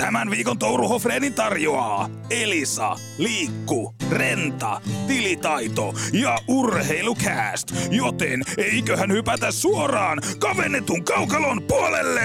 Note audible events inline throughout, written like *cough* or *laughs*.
Tämän viikon Touru Hofreenin tarjoaa Elisa, Liikku, Renta, Tilitaito ja Urheilukääst. Joten eiköhän hypätä suoraan kavennetun kaukalon puolelle!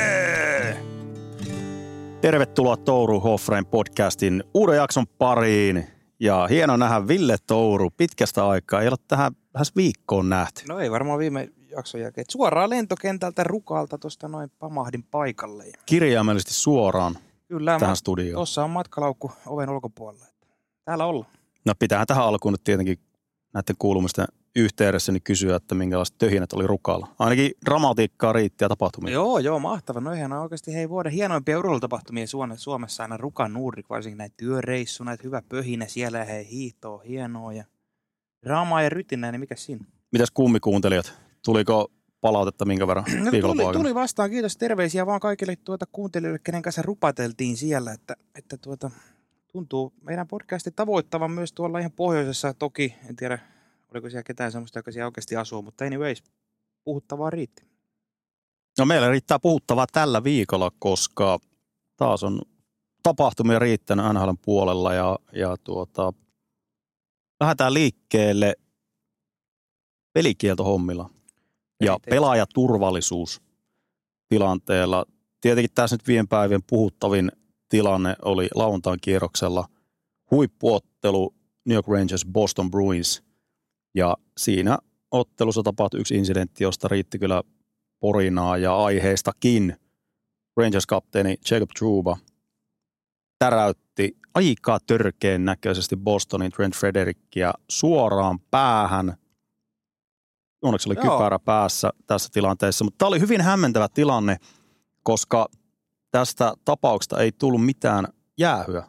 Tervetuloa Touru Hoffrein podcastin uuden jakson pariin. Ja hieno nähdä Ville Touru pitkästä aikaa. Ei ole tähän lähes viikkoon nähty. No ei varmaan viime jakson jälkeen. Et Suoraan lentokentältä rukalta tuosta noin pamahdin paikalle. Ja Kirjaimellisesti suoraan Kyllä, tähän studioon. tuossa on matkalaukku oven ulkopuolella. Täällä ollaan. No pitäähän tähän alkuun nyt tietenkin näiden kuulumisten yhteydessä niin kysyä, että minkälaiset töhinät oli rukalla. Ainakin dramatiikkaa riitti ja tapahtumia. Joo, joo, mahtava. No ihan oikeasti hei vuoden hienoimpia urheilutapahtumia Suome- Suomessa aina Rukan Nuurik, varsinkin näitä työreissu, näitä hyvä pöhinä siellä ja hei hiihtoa, hienoa ja draamaa ja rytinää, niin mikä siinä? Mitäs kummikuuntelijat? Tuliko palautetta minkä verran No, tuli, tuli, vastaan, kiitos terveisiä vaan kaikille tuota kuuntelijoille, kenen kanssa rupateltiin siellä, että, että tuota, tuntuu meidän podcasti tavoittavan myös tuolla ihan pohjoisessa. Toki, en tiedä, oliko siellä ketään sellaista, joka siellä oikeasti asuu, mutta anyways, puhuttavaa riitti. No meillä riittää puhuttavaa tällä viikolla, koska taas on tapahtumia riittänyt NHLn puolella ja, ja tuota, lähdetään liikkeelle pelikieltohommilla ja pelaajaturvallisuus tilanteella. Tietenkin tässä nyt viime päivien puhuttavin tilanne oli lauantain kierroksella huippuottelu New York Rangers Boston Bruins ja siinä ottelussa tapahtui yksi incidentti, josta riitti kyllä porinaa ja aiheistakin. Rangers-kapteeni Jacob Trouba täräytti aika törkeen näköisesti Bostonin Trent Frederickia suoraan päähän. Onneksi oli Joo. kypärä päässä tässä tilanteessa, mutta tämä oli hyvin hämmentävä tilanne, koska tästä tapauksesta ei tullut mitään jäähyä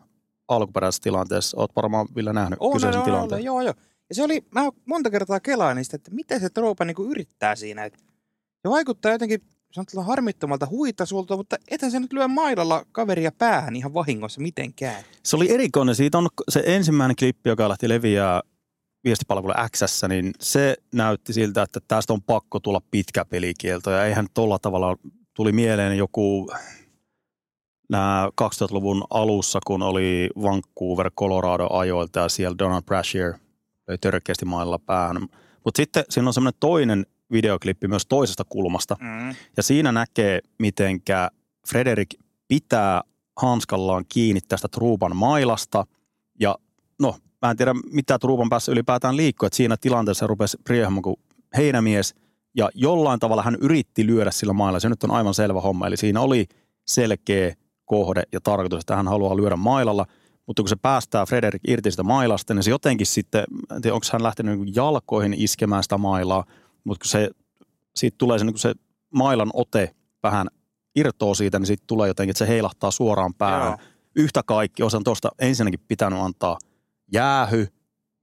alkuperäisessä tilanteessa. Olet varmaan Ville nähnyt On, kyseisen on, tilanteen. on, joo, joo. Ja se oli, mä monta kertaa kelaan niistä, että miten se Troupa niinku yrittää siinä. Et se vaikuttaa jotenkin sanotaan harmittomalta huitasulta, mutta ethän se nyt lyö mailalla kaveria päähän ihan vahingossa mitenkään. Se oli erikoinen. Siitä on se ensimmäinen klippi, joka lähti leviää viestipalvelu X, niin se näytti siltä, että tästä on pakko tulla pitkä pelikielto. Ja eihän tuolla tavalla tuli mieleen joku nämä 2000-luvun alussa, kun oli Vancouver, Colorado ajoilta ja siellä Donald Brashear löi törkeästi mailla päähän. Mutta sitten siinä on semmoinen toinen videoklippi myös toisesta kulmasta, Mm. ja siinä näkee, mitenkä Frederik pitää hanskallaan kiinni tästä Truuban mailasta. Ja no, mä en tiedä, mitä Truuban päässä ylipäätään liikkuu. Että siinä tilanteessa rupesi riehumaan kuin heinämies. Ja jollain tavalla hän yritti lyödä sillä mailla. Se nyt on aivan selvä homma. Eli siinä oli selkeä kohde ja tarkoitus, että hän haluaa lyödä mailalla. Mutta kun se päästää Frederik irti sitä mailasta, niin se jotenkin sitten, en tiedä, onko hän lähtenyt niin jalkoihin iskemään sitä mailaa. Mutta kun se, siitä tulee se, niin kuin se mailan ote vähän irtoo siitä, niin sitten tulee jotenkin, että se heilahtaa suoraan päähän. Joo. Yhtä kaikki, osan tuosta ensinnäkin pitänyt antaa jäähy,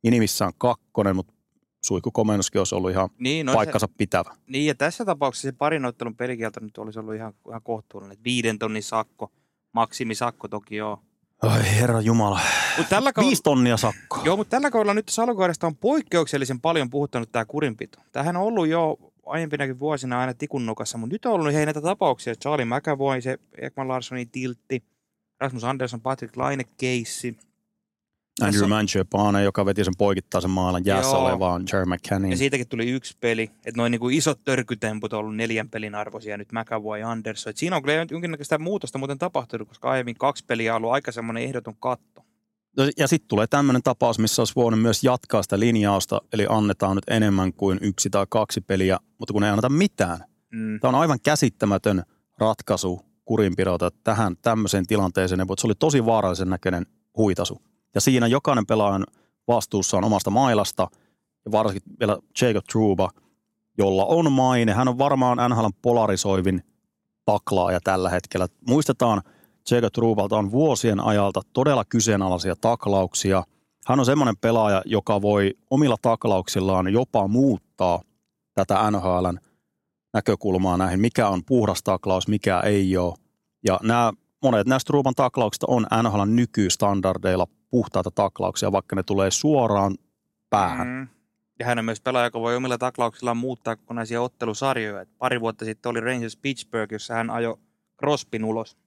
minimissään kakkonen, mutta suihkukomennuskin olisi ollut ihan Niin, no paikkansa pitävä. Se, niin, ja tässä tapauksessa se parinottelun pelikielto nyt olisi ollut ihan, ihan kohtuullinen. Viiden tonnin sakko, maksimisakko toki joo. Ai herra jumala. Mut tällä kaudella, Viisi tonnia sakkoa. joo, mutta tällä kaudella nyt tässä on poikkeuksellisen paljon puhuttanut tämä kurinpito. Tähän on ollut jo aiempinakin vuosina aina tikun nokassa, mutta nyt on ollut hei näitä tapauksia. Charlie McAvoy, se Ekman Larssonin tiltti, Rasmus Andersson, Patrick Laine keissi. Andrew on- Mangiapane, joka veti sen poikittaisen maalan jäässä Joo. olevaan Jerry McCannin. Ja siitäkin tuli yksi peli, että noin niinku isot törkytemput on ollut neljän pelin arvoisia, nyt McAvoy ja Andersson. Et siinä on kyllä jonkinnäköistä muutosta muuten tapahtunut, koska aiemmin kaksi peliä on ollut aika semmoinen ehdoton katto. No, Ja sitten tulee tämmöinen tapaus, missä olisi voinut myös jatkaa sitä linjausta, eli annetaan nyt enemmän kuin yksi tai kaksi peliä, mutta kun ei anneta mitään. Mm. Tämä on aivan käsittämätön ratkaisu kurinpidolta tähän tämmöiseen tilanteeseen, mutta se oli tosi vaarallisen näköinen huitasu. Ja siinä jokainen pelaajan vastuussa on omasta mailasta, ja varsinkin vielä Jacob Trouba, jolla on maine. Hän on varmaan NHLn polarisoivin taklaaja tällä hetkellä. Muistetaan, Jacob Troubalta on vuosien ajalta todella kyseenalaisia taklauksia. Hän on semmoinen pelaaja, joka voi omilla taklauksillaan jopa muuttaa tätä NHLn näkökulmaa näihin, mikä on puhdas taklaus, mikä ei ole. Ja nämä, monet näistä Truban taklauksista on NHLn nykystandardeilla puhtaita taklauksia, vaikka ne tulee suoraan päähän. Mm. Ja hän on myös pelaaja, joka voi omilla taklauksillaan muuttaa kokonaisia ottelusarjoja. Et pari vuotta sitten oli Rangers Pittsburgh, jossa hän ajoi Crosbyn ulos.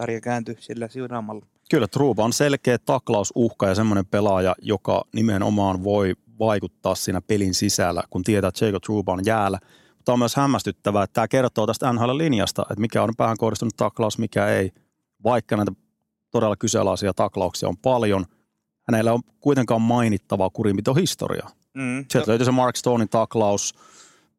sarja kääntyi sillä siunaamalla. Kyllä, Truba on selkeä taklausuhka ja semmoinen pelaaja, joka nimenomaan voi vaikuttaa siinä pelin sisällä, kun tietää, että Jacob Truba on jäällä. Mutta on myös hämmästyttävää, että tämä kertoo tästä NHL-linjasta, että mikä on päähän kohdistunut taklaus, mikä ei. Vaikka näitä todella kyseenalaisia taklauksia on paljon, hänellä on kuitenkaan mainittavaa kurinpitohistoriaa. Mm. Sieltä löytyi se Mark Stonein taklaus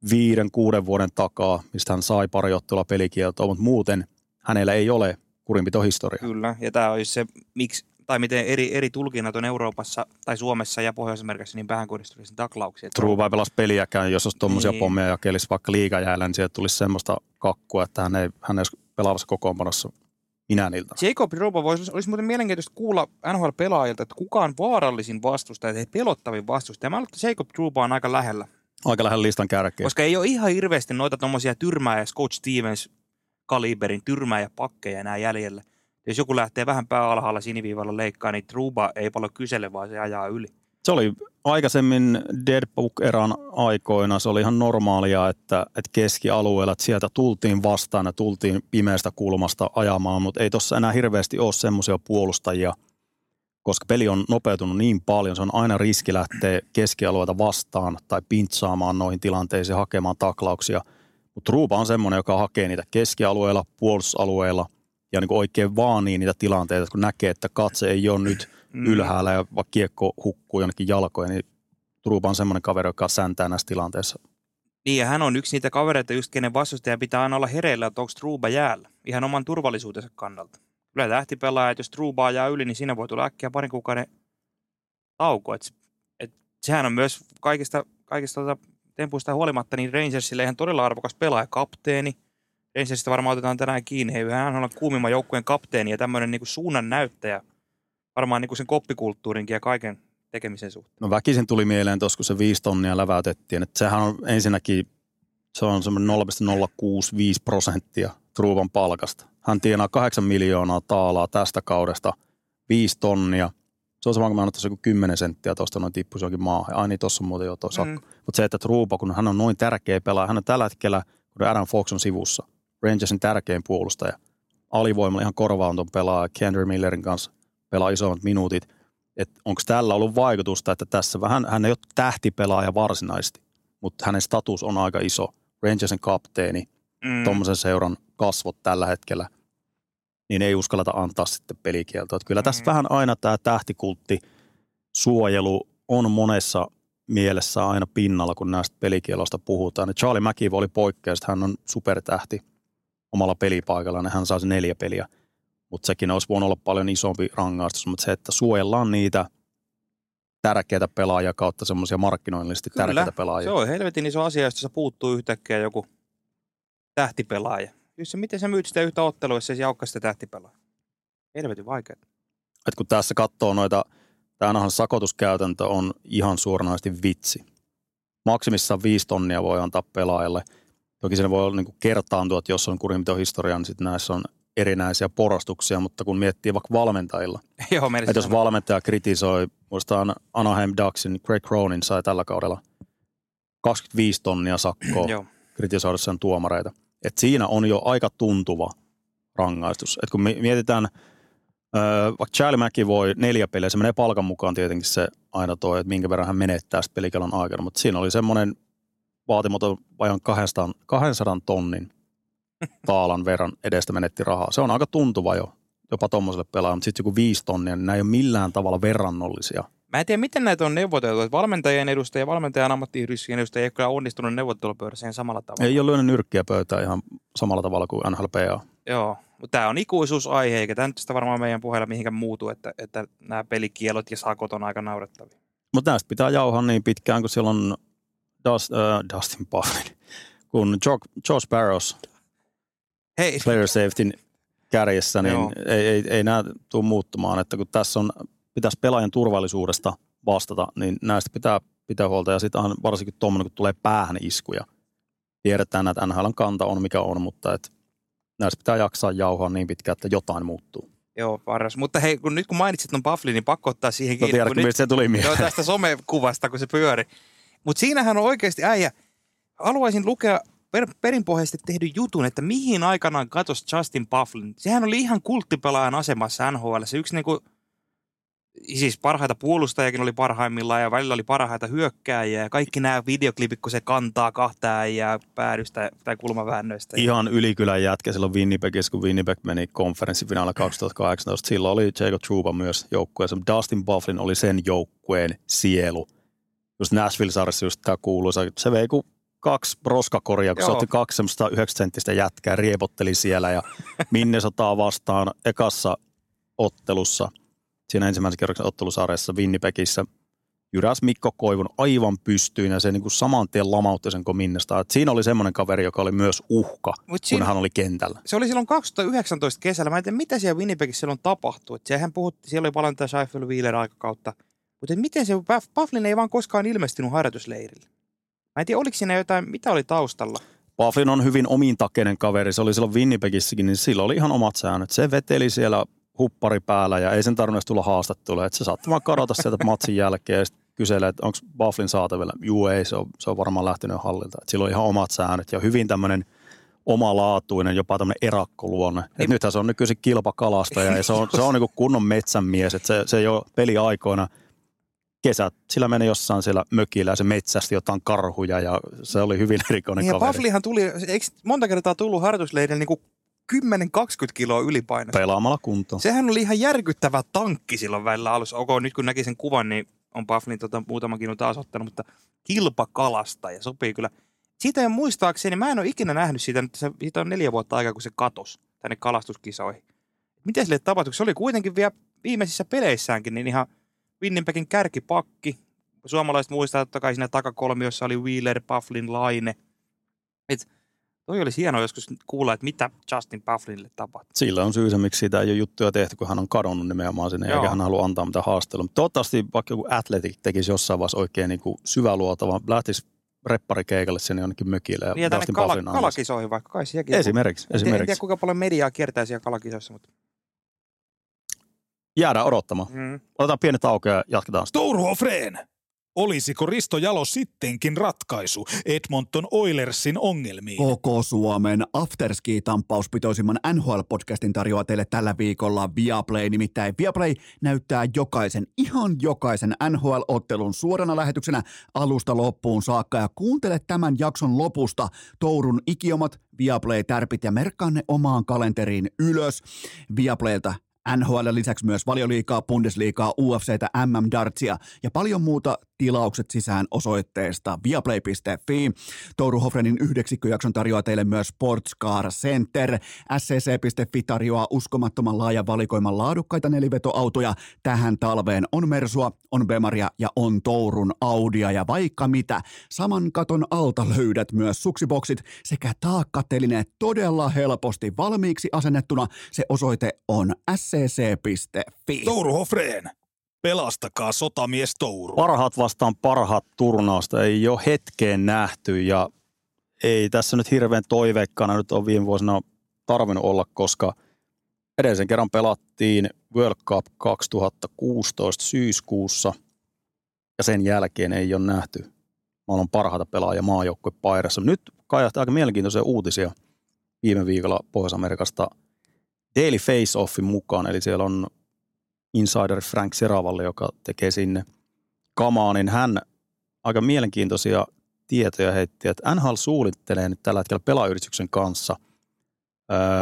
viiden, kuuden vuoden takaa, mistä hän sai pari ottelua pelikieltoa, mutta muuten hänellä ei ole kurinpitohistoria. Kyllä, ja tämä olisi se, miksi, tai miten eri, eri tulkinnat on Euroopassa tai Suomessa ja Pohjois-Amerikassa niin vähän kohdistuneisiin taklauksiin. True vai pelas peliäkään, jos olisi tuommoisia Niin. pommeja jakelisi vaikka liigajäällä, niin sieltä tulisi semmoista kakkua, että hän ei, hän ei olisi pelaavassa kokoonpanossa minä niiltä. Jacob Robo voisi, olisi muuten mielenkiintoista kuulla NHL-pelaajilta, että kuka on vaarallisin vastustaja tai pelottavin vastustaja. Mä että Jacob Truba on aika lähellä, Aika lähellä listan kärkeä. koska ei ole ihan hirveästi noita tommosia tyrmää ja Coach Stevens kaliberin tyrmää ja pakkeja enää jäljellä. Jos joku lähtee vähän pää alhaalla siniviivalla leikkaa, niin Truba ei paljon kysele, vaan se ajaa yli. Se oli aikaisemmin Deadbook-eran aikoina, se oli ihan normaalia, että, että keskialueella, että sieltä tultiin vastaan ja tultiin pimeästä kulmasta ajamaan, mutta ei tuossa enää hirveästi ole semmoisia puolustajia, koska peli on nopeutunut niin paljon, se on aina riski lähteä keskialueelta vastaan tai pintsaamaan noihin tilanteisiin, hakemaan taklauksia. Mutta Truupa on semmoinen, joka hakee niitä keskialueella, puolustusalueella ja niin oikein vaanii niitä tilanteita, kun näkee, että katse ei ole nyt Mm. ylhäällä ja vaikka kiekko hukkuu jonnekin jalkoihin, niin Truupa on semmoinen kaveri, joka säntää näissä tilanteissa. Niin, ja hän on yksi niitä kavereita, just kenen vastustaja pitää aina olla hereillä, että onko Truba jäällä. Ihan oman turvallisuutensa kannalta. Kyllä tähtipelaaja, että jos Truba jää yli, niin siinä voi tulla äkkiä parin kuukauden tauko. Et, et, sehän on myös kaikista, kaikista tota, tempuista huolimatta, niin Rangersille ihan todella arvokas pelaaja, kapteeni. Rangersista varmaan otetaan tänään kiinni. Hän on kuumimman joukkueen kapteeni ja tämmöinen niin suunnan näyttäjä. Varmaan niin sen koppikulttuurinkin ja kaiken tekemisen suhteen. No väkisin tuli mieleen tuossa, kun se viisi tonnia läväytettiin, että sehän on ensinnäkin, se on semmoinen 0,065 prosenttia Truupan palkasta. Hän tienaa 8 miljoonaa taalaa tästä kaudesta, 5 tonnia. Se on sama kuin mä joku 10 senttiä tuosta noin tippuisi johonkin maahan. Ai niin, tuossa on muuten jo tuo sakko. Mm. Mutta se, että Truupa, kun hän on noin tärkeä pelaaja, hän on tällä hetkellä, kun Adam Fox on sivussa, Rangersin tärkein puolustaja. Alivoimalla ihan korvaanton pelaaja, Kendry Millerin kanssa pelaa isommat minuutit. Että onko tällä ollut vaikutusta, että tässä vähän, hän ei ole tähtipelaaja varsinaisesti, mutta hänen status on aika iso. Rangersin kapteeni, Mm. tuommoisen seuran kasvot tällä hetkellä, niin ei uskalleta antaa sitten pelikieltoa. Kyllä tässä Mm. vähän aina tämä tähtikultti suojelu on monessa mielessä aina pinnalla, kun näistä pelikielosta puhutaan. Ja Charlie McKeever oli poikkeus, hän on supertähti omalla pelipaikallaan, ja hän saa se neljä peliä. Mutta sekin olisi voinut olla paljon isompi rangaistus, mutta se, että suojellaan niitä tärkeitä pelaajia kautta semmoisia markkinoinnillisesti Kyllä, tärkeitä pelaajia. Se on helvetin iso asia, jos se puuttuu yhtäkkiä joku tähtipelaaja. Jos se, miten sä myyt sitä yhtä ottelua, jos se jaukka sitä tähtipelaajaa? Helvetin vaikeaa. Et kun tässä katsoo noita, tämä sakotuskäytäntö on ihan suoranaisesti vitsi. Maksimissaan viisi tonnia voi antaa pelaajalle. Toki se voi olla niin kertaantua, että jos on kurinpitohistoria, niin sitten näissä on erinäisiä porastuksia, mutta kun miettii vaikka valmentajilla, *laughs* Joo, että jos valmentaja kritisoi, muistaan Anaheim Ducksin, Craig Cronin sai tällä kaudella 25 tonnia sakkoa Joo. kritisoidessaan tuomareita. Et siinä on jo aika tuntuva rangaistus. Et kun mi- mietitään, öö, vaikka Charlie Mäki voi neljä peliä, se menee palkan mukaan tietenkin se aina toi, että minkä verran hän menettää sitten pelikellon aikana, mutta siinä oli semmoinen vaatimaton vajan 200, 200 tonnin taalan verran edestä menetti rahaa. Se on aika tuntuva jo jopa tuommoiselle pelaajalle, mutta sitten joku viisi tonnia, niin nämä ei ole millään tavalla verrannollisia. Mä en tiedä, miten näitä on neuvoteltu. Että valmentajien edustaja ja valmentajan ammattiyhdistyksen edustaja ei ole kyllä onnistunut neuvottelupöydässä samalla tavalla. Ei ole lyönyt nyrkkiä pöytään ihan samalla tavalla kuin NHLPA. Joo, mutta tämä on ikuisuusaihe, eikä tämä nyt sitä varmaan meidän puheella mihinkään muutu, että, että nämä pelikielot ja sakot on aika naurettavia. Mutta näistä pitää jauhaa niin pitkään, kun siellä on Dust, äh, Dustin Bufflin, kun Josh, Barrows Hei, player safetyn kärjessä, niin Joo. ei, ei, ei nämä tule muuttumaan. Että kun tässä on, pitäisi pelaajan turvallisuudesta vastata, niin näistä pitää pitää huolta. Ja sitten varsinkin tuommoinen, kun tulee päähän iskuja. Tiedetään, että NHLn kanta on mikä on, mutta et näistä pitää jaksaa jauhaa niin pitkään, että jotain muuttuu. joo, paras. Mutta hei, kun nyt kun mainitsit ton Bufflin, niin pakko ottaa siihen No kiinni. tiedätkö, kun nyt, se tuli Joo, mieleen? tästä somekuvasta, kun se pyöri. Mutta siinähän on oikeasti äijä. Haluaisin lukea per, perinpohjaisesti tehdyn jutun, että mihin aikanaan katosi Justin Bufflin. Sehän oli ihan kulttipelaajan asemassa NHL. Se yksi niinku, siis parhaita puolustajakin oli parhaimmillaan ja välillä oli parhaita hyökkääjiä ja kaikki nämä videoklipit, kun se kantaa kahta äijää päädystä tai kulmaväännöistä. Ihan ylikylän jätkä silloin Winnipegissä, kun Winnipeg meni konferenssifinaalilla 2018. Silloin oli Jacob Trouba myös joukkueessa. Dustin Bufflin oli sen joukkueen sielu. Just Nashville-sarjassa just tämä kuuluisa. Se vei kuin kaksi roskakoria, kun Joo. se otti kaksi semmoista 9 senttistä jätkää, riepotteli siellä ja *laughs* minne sotaa vastaan ekassa ottelussa – siinä ensimmäisen kerroksen ottelusarjassa Winnipegissä jyräs Mikko Koivun aivan pystyyn ja se niin kuin saman tien lamautti sen Kominnesta. Et siinä oli semmoinen kaveri, joka oli myös uhka, Mut siinä, kun hän oli kentällä. Se oli silloin 2019 kesällä. Mä en tiedä, mitä siellä Winnipegissä silloin tapahtui. Et sehän puhutti, siellä oli paljon tätä Scheifel Wheeler aikakautta. Mutta miten se, Bufflin ei vaan koskaan ilmestynyt harjoitusleirille. Mä en tiedä, oliko siinä jotain, mitä oli taustalla. Bufflin on hyvin omintakeinen kaveri. Se oli silloin Winnipegissäkin, niin sillä oli ihan omat säännöt. Se veteli siellä huppari päällä ja ei sen tarvinnut tulla haastattelua. Että se saattoi vaan kadota sieltä matsin jälkeen ja kyselee, että onko Bufflin saatavilla. Juu ei, se on, se on varmaan lähtenyt hallilta. Että sillä on ihan omat säännöt ja hyvin tämmöinen omalaatuinen, jopa tämmöinen erakkoluonne. Niin. Nythän se on nykyisin kilpakalastaja ja se on, se on niin kunnon metsänmies. Että se, se jo peliaikoina kesät, sillä meni jossain siellä mökillä ja se metsästi jotain karhuja ja se oli hyvin *laughs* erikoinen niin kaveri. Ja tuli, eikö monta kertaa tullut harjoitusleirille niin 10-20 kiloa ylipainosta. Pelaamalla kuntoon. Sehän oli ihan järkyttävä tankki silloin välillä alussa. Ok, nyt kun näki sen kuvan, niin on Bufflin tota, muutaman kilon taas ottanut, mutta kilpakalasta ja sopii kyllä. Siitä ei muistaakseni, mä en ole ikinä nähnyt siitä, että se, siitä on neljä vuotta aikaa, kun se katos tänne kalastuskisoihin. Miten sille tapahtui? Se oli kuitenkin vielä viimeisissä peleissäänkin niin ihan Winnipegin kärkipakki. Suomalaiset muistaa totta kai siinä takakolmiossa oli Wheeler, Bufflin, Laine. Et Toi olisi hienoa joskus kuulla, että mitä Justin Bufflinille tapahtui. Sillä on syysä, miksi siitä ei ole juttuja tehty, kun hän on kadonnut nimenomaan sinne, Joo. eikä hän halua antaa mitään haastelua. Mutta toivottavasti vaikka joku Athletic tekisi jossain vaiheessa oikein niin syväluotava, lähtisi repparikeikalle sinne jonnekin mökille. Ja, ja tänne kala, kalakisoihin vaikka, kai sielläkin. Esimerkiksi. En, esimerkiksi. en tiedä, kuinka paljon mediaa kiertää siellä kalakisoissa, mutta... Jäädään odottamaan. Mm. Otetaan pienet auki ja jatketaan. Touruho Freen! Olisiko Risto Jalo sittenkin ratkaisu Edmonton Oilersin ongelmiin? Koko Suomen afterski-tamppauspitoisimman NHL-podcastin tarjoaa teille tällä viikolla Viaplay. Nimittäin Viaplay näyttää jokaisen, ihan jokaisen NHL-ottelun suorana lähetyksenä alusta loppuun saakka. Ja kuuntele tämän jakson lopusta Tourun ikiomat Viaplay-tärpit ja merkkaa ne omaan kalenteriin ylös. Viaplaylta NHL lisäksi myös valioliikaa, Bundesliigaa, UFCtä, MM-dartsia ja paljon muuta tilaukset sisään osoitteesta viaplay.fi. Touru Hofrenin yhdeksikköjakson tarjoaa teille myös Sportscar Center. SCC.fi tarjoaa uskomattoman laajan valikoiman laadukkaita nelivetoautoja. Tähän talveen on Mersua, on Bemaria ja on Tourun Audia ja vaikka mitä. Saman katon alta löydät myös suksiboksit sekä taakkatelineet todella helposti valmiiksi asennettuna. Se osoite on scc.fi. Touru Hofreen Pelastakaa sotamies Touru. Parhaat vastaan parhaat turnausta ei ole hetkeen nähty ja ei tässä nyt hirveän toiveikkana nyt on viime vuosina tarvinnut olla, koska edellisen kerran pelattiin World Cup 2016 syyskuussa ja sen jälkeen ei ole nähty maailman parhaita pelaajia maajoukkue Pairassa. Nyt kajahtaa aika mielenkiintoisia uutisia viime viikolla Pohjois-Amerikasta Daily Face-Offin mukaan, eli siellä on insider Frank Seravalle, joka tekee sinne kamaa, niin hän aika mielenkiintoisia tietoja heitti, että NHL suunnittelee nyt tällä hetkellä pelaajyrityksen kanssa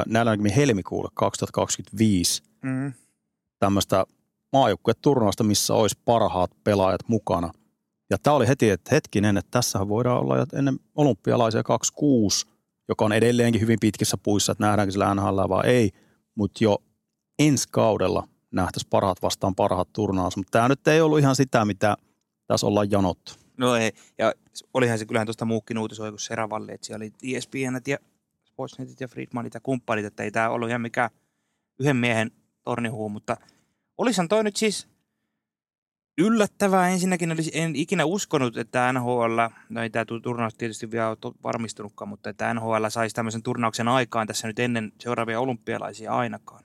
näillä helmikuulle 2025 mm. tämmöistä maajoukkueturnausta, missä olisi parhaat pelaajat mukana. Ja tämä oli heti, että hetkinen, että tässähän voidaan olla jo ennen olympialaisia 26, joka on edelleenkin hyvin pitkissä puissa, että nähdäänkö sillä NHL vai ei, mutta jo ensi kaudella nähtäisiin parhaat vastaan parhaat turnaus. Mutta tämä nyt ei ollut ihan sitä, mitä tässä ollaan janottu. No ei, ja olihan se kyllähän tuosta muukin uutisoi kuin Seravalli, että siellä oli ESPN ja Sportsnetit ja Friedmanit ja kumppanit, että ei tämä ollut ihan mikään yhden miehen tornihuu, mutta olisahan toi nyt siis yllättävää. Ensinnäkin olisi, en ikinä uskonut, että NHL, no ei tämä turnaus tietysti vielä ole varmistunutkaan, mutta että NHL saisi tämmöisen turnauksen aikaan tässä nyt ennen seuraavia olympialaisia ainakaan.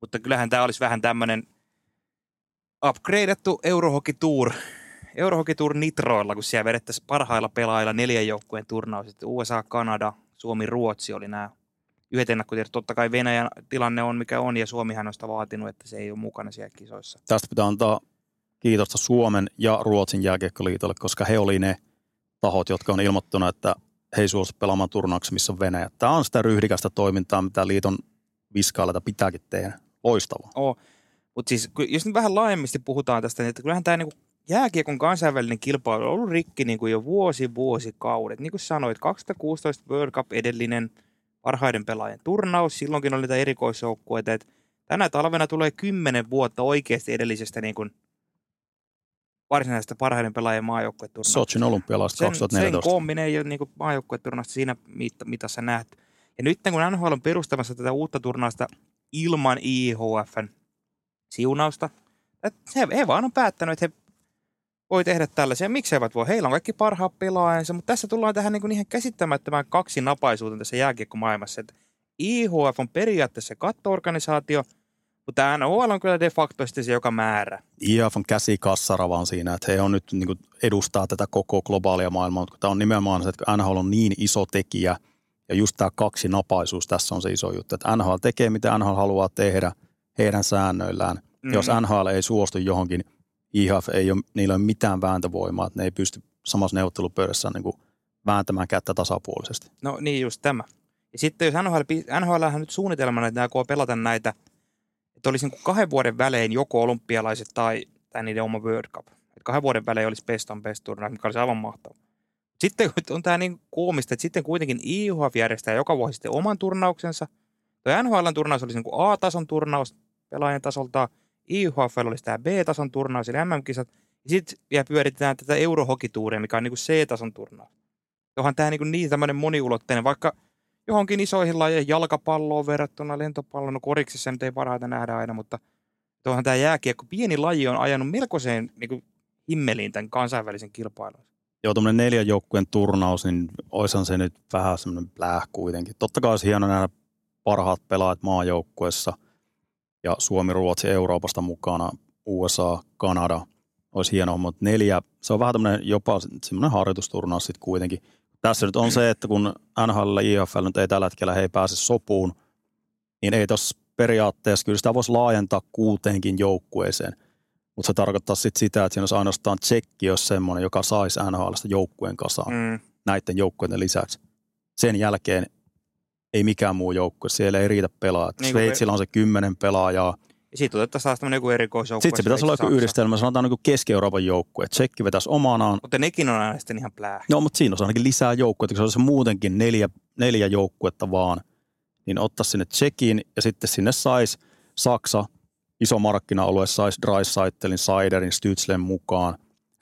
Mutta kyllähän tämä olisi vähän tämmöinen upgradeattu Eurohockey Tour Eurohockey Nitroilla, kun siellä vedettäisiin parhailla pelaajilla neljän joukkueen turnaus. Sitten USA, Kanada, Suomi, Ruotsi oli nämä yhdet ennakkotiedot. Totta kai Venäjän tilanne on mikä on ja Suomihan on sitä vaatinut, että se ei ole mukana siellä kisoissa. Tästä pitää antaa kiitosta Suomen ja Ruotsin jääkiekkoliitolle, koska he oli ne tahot, jotka on ilmoittanut, että he ei suostu pelaamaan turnauksessa, missä on Venäjä. Tämä on sitä ryhdikästä toimintaa, mitä liiton viskaaleita pitääkin tehdä. Loistavaa. Oh. Mutta siis jos nyt vähän laajemmasti puhutaan tästä, niin että kyllähän tämä niinku jääkiekon kansainvälinen kilpailu on ollut rikki niinku jo vuosi vuosikaudet. Niin kuin sanoit, 2016 World Cup edellinen parhaiden pelaajien turnaus, silloinkin oli niitä erikoisjoukkueita. Tänä talvena tulee kymmenen vuotta oikeasti edellisestä niin kuin varsinaisesta parhaiden pelaajien maajoukkueturnauksesta. Sochin olympialaista 2014. Sen koomminen ei ole niin maajoukkueturnausta siinä mitassa nähty. Ja nyt kun NHL on perustamassa tätä uutta turnausta ilman IHFn siunausta, he, he vaan on päättänyt, että he voi tehdä tällaisia. Miksi eivät voi? Heillä on kaikki parhaat pelaajansa, mutta tässä tullaan tähän niin kuin ihan käsittämättömään kaksinapaisuuteen tässä jääkiekkomaailmassa. Että IHF on periaatteessa kattoorganisaatio, mutta NHL on kyllä de facto se, joka määrä. IHF on käsi kassara vaan siinä, että he on nyt niin kuin edustaa tätä koko globaalia maailmaa, mutta tämä on nimenomaan se, että NHL on niin iso tekijä, ja just tämä kaksi napaisuus tässä on se iso juttu, että NHL tekee mitä NHL haluaa tehdä heidän säännöillään. Mm-hmm. Jos NHL ei suostu johonkin, IHF ei ole, niillä ei ole mitään vääntövoimaa, että ne ei pysty samassa neuvottelupöydässä niin kuin vääntämään kättä tasapuolisesti. No niin, just tämä. Ja sitten jos NHL, NHL on nyt suunnitelmana, että aikoo pelata näitä, että olisi niin kuin kahden vuoden välein joko olympialaiset tai, tai niiden oma World Cup. Että kahden vuoden välein olisi best on best turnaus, mikä olisi aivan mahtava. Sitten on tämä niin koomista, että sitten kuitenkin IHF järjestää joka vuosi sitten oman turnauksensa. Tuo NHLn turnaus olisi niin kuin A-tason turnaus pelaajan tasolta, IHFL olisi tämä B-tason turnaus, eli MM-kisat, ja sitten vielä pyöritetään tätä Eurohokituuria, mikä on niin kuin C-tason turnaus. Onhan tämä niin, niin tämmöinen moniulotteinen, vaikka johonkin isoihin lajeihin jalkapalloon verrattuna lentopalloon, no koriksessa nyt ei parhaita nähdä aina, mutta tuohan tämä jääkiekko, pieni laji on ajanut melkoiseen niin kuin himmeliin tämän kansainvälisen kilpailun. Joo, tuommoinen neljän joukkueen turnaus, niin oishan se nyt vähän semmoinen pläh kuitenkin. Totta kai olisi hieno nähdä parhaat pelaajat maajoukkuessa – ja Suomi, Ruotsi Euroopasta mukana, USA, Kanada, olisi hienoa, mutta neljä, se on vähän tämmöinen jopa semmoinen harjoitusturnaus sitten kuitenkin. Tässä nyt on se, että kun NHL ja IFL nyt ei tällä hetkellä he ei pääse sopuun, niin ei tuossa periaatteessa, kyllä sitä voisi laajentaa kuuteenkin joukkueeseen. Mutta se tarkoittaa sitten sitä, että siinä olisi ainoastaan tsekki, jos semmoinen, joka saisi NHLstä joukkueen kasaan mm. näiden joukkueiden lisäksi. Sen jälkeen ei mikään muu joukkue, siellä ei riitä pelaajat. Niin Sveitsillä on se kymmenen pelaajaa. Ja sitten otettaisiin taas tämmöinen joku erikoisjoukkue. Sitten se pitäisi olla joku yhdistelmä, sanotaan niin Keski-Euroopan joukkue. Tsekki vetäisi omanaan. Mutta nekin on aina sitten ihan plää. No, mutta siinä on ainakin lisää joukkueita, kun se olisi muutenkin neljä, neljä joukkuetta vaan. Niin ottaa sinne Tsekin ja sitten sinne saisi Saksa, iso markkina-alue, saisi Dreisaitelin, Saiderin, Stützlen mukaan.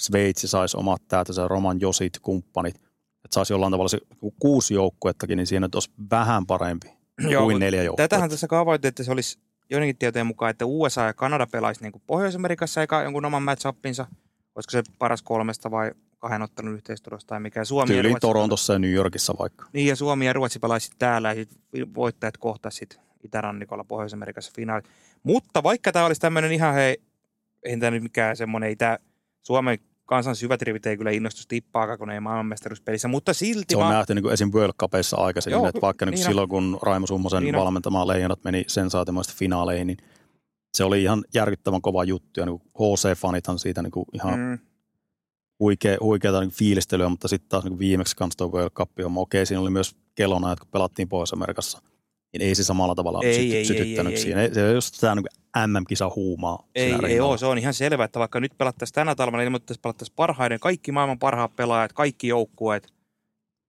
Sveitsi saisi omat täältä, Roman Josit, kumppanit että saisi jollain tavalla se kuusi joukkuettakin, niin siinä olisi vähän parempi Joo, kuin neljä joukkuetta. Tätähän tässä kaavoitti, että se olisi joidenkin tietojen mukaan, että USA ja Kanada pelaisi niin Pohjois-Amerikassa eikä jonkun oman match-upinsa. Olisiko se paras kolmesta vai kahden ottanut yhteistulosta tai mikä. Suomi Tyyliin ja Torontossa ja New Yorkissa vaikka. Niin ja Suomi ja Ruotsi pelaisi täällä ja voittajat kohtaisivat itärannikolla Pohjois-Amerikassa finaali. Mutta vaikka tämä olisi tämmöinen ihan hei, ei tämä nyt mikään semmoinen, ei tämä Suomen kansan syvät rivit ei kyllä innostus tippaakaan, kun ei maailmanmestaruuspelissä, mutta silti Se on vaan... nähty niin kuin esim. World Cupissa aikaisemmin, Joo, että vaikka niin silloin, kun Raimo Summosen niin valmentama leijonat meni sensaatiomaisesti finaaleihin, niin se oli ihan järkyttävän kova juttu, ja niin HC-fanithan siitä niin kuin ihan mm. huikea, huikeata niin fiilistelyä, mutta sitten taas niin viimeksi kanssa tuo World Cup on okei, siinä oli myös kelona, että kun pelattiin Pohjois-Amerikassa – niin ei se samalla tavalla ei, syty, ei, sytyttänyt ei, siinä. Ei, se on just tämä niin MM-kisa huumaa. Ei, ei ole, se on ihan selvä, että vaikka nyt pelattaisiin tänä talvena, ilmoittaisiin pelattaisiin parhaiden, kaikki maailman parhaat pelaajat, kaikki joukkueet,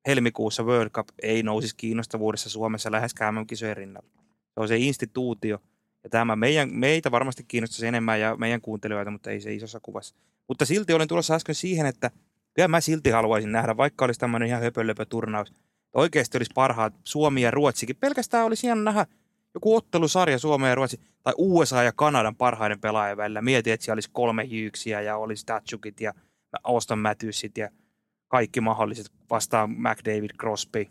helmikuussa World Cup ei nousisi kiinnostavuudessa Suomessa läheskään MM-kisojen rinnalla. Se on se instituutio. Ja tämä meidän, meitä varmasti kiinnostaisi enemmän ja meidän kuuntelijoita, mutta ei se isossa kuvassa. Mutta silti olin tulossa äsken siihen, että kyllä mä silti haluaisin nähdä, vaikka olisi tämmöinen ihan höpölöpö turnaus, Oikeasti olisi parhaat Suomi ja Ruotsikin. Pelkästään olisi hieno nähdä joku ottelusarja Suomen ja Ruotsi tai USA ja Kanadan parhaiden pelaajien välillä. Mietin, että siellä olisi kolme Hughesia ja olisi Tatchukit ja Auston Matthewsit ja kaikki mahdolliset vastaan McDavid, Crosby,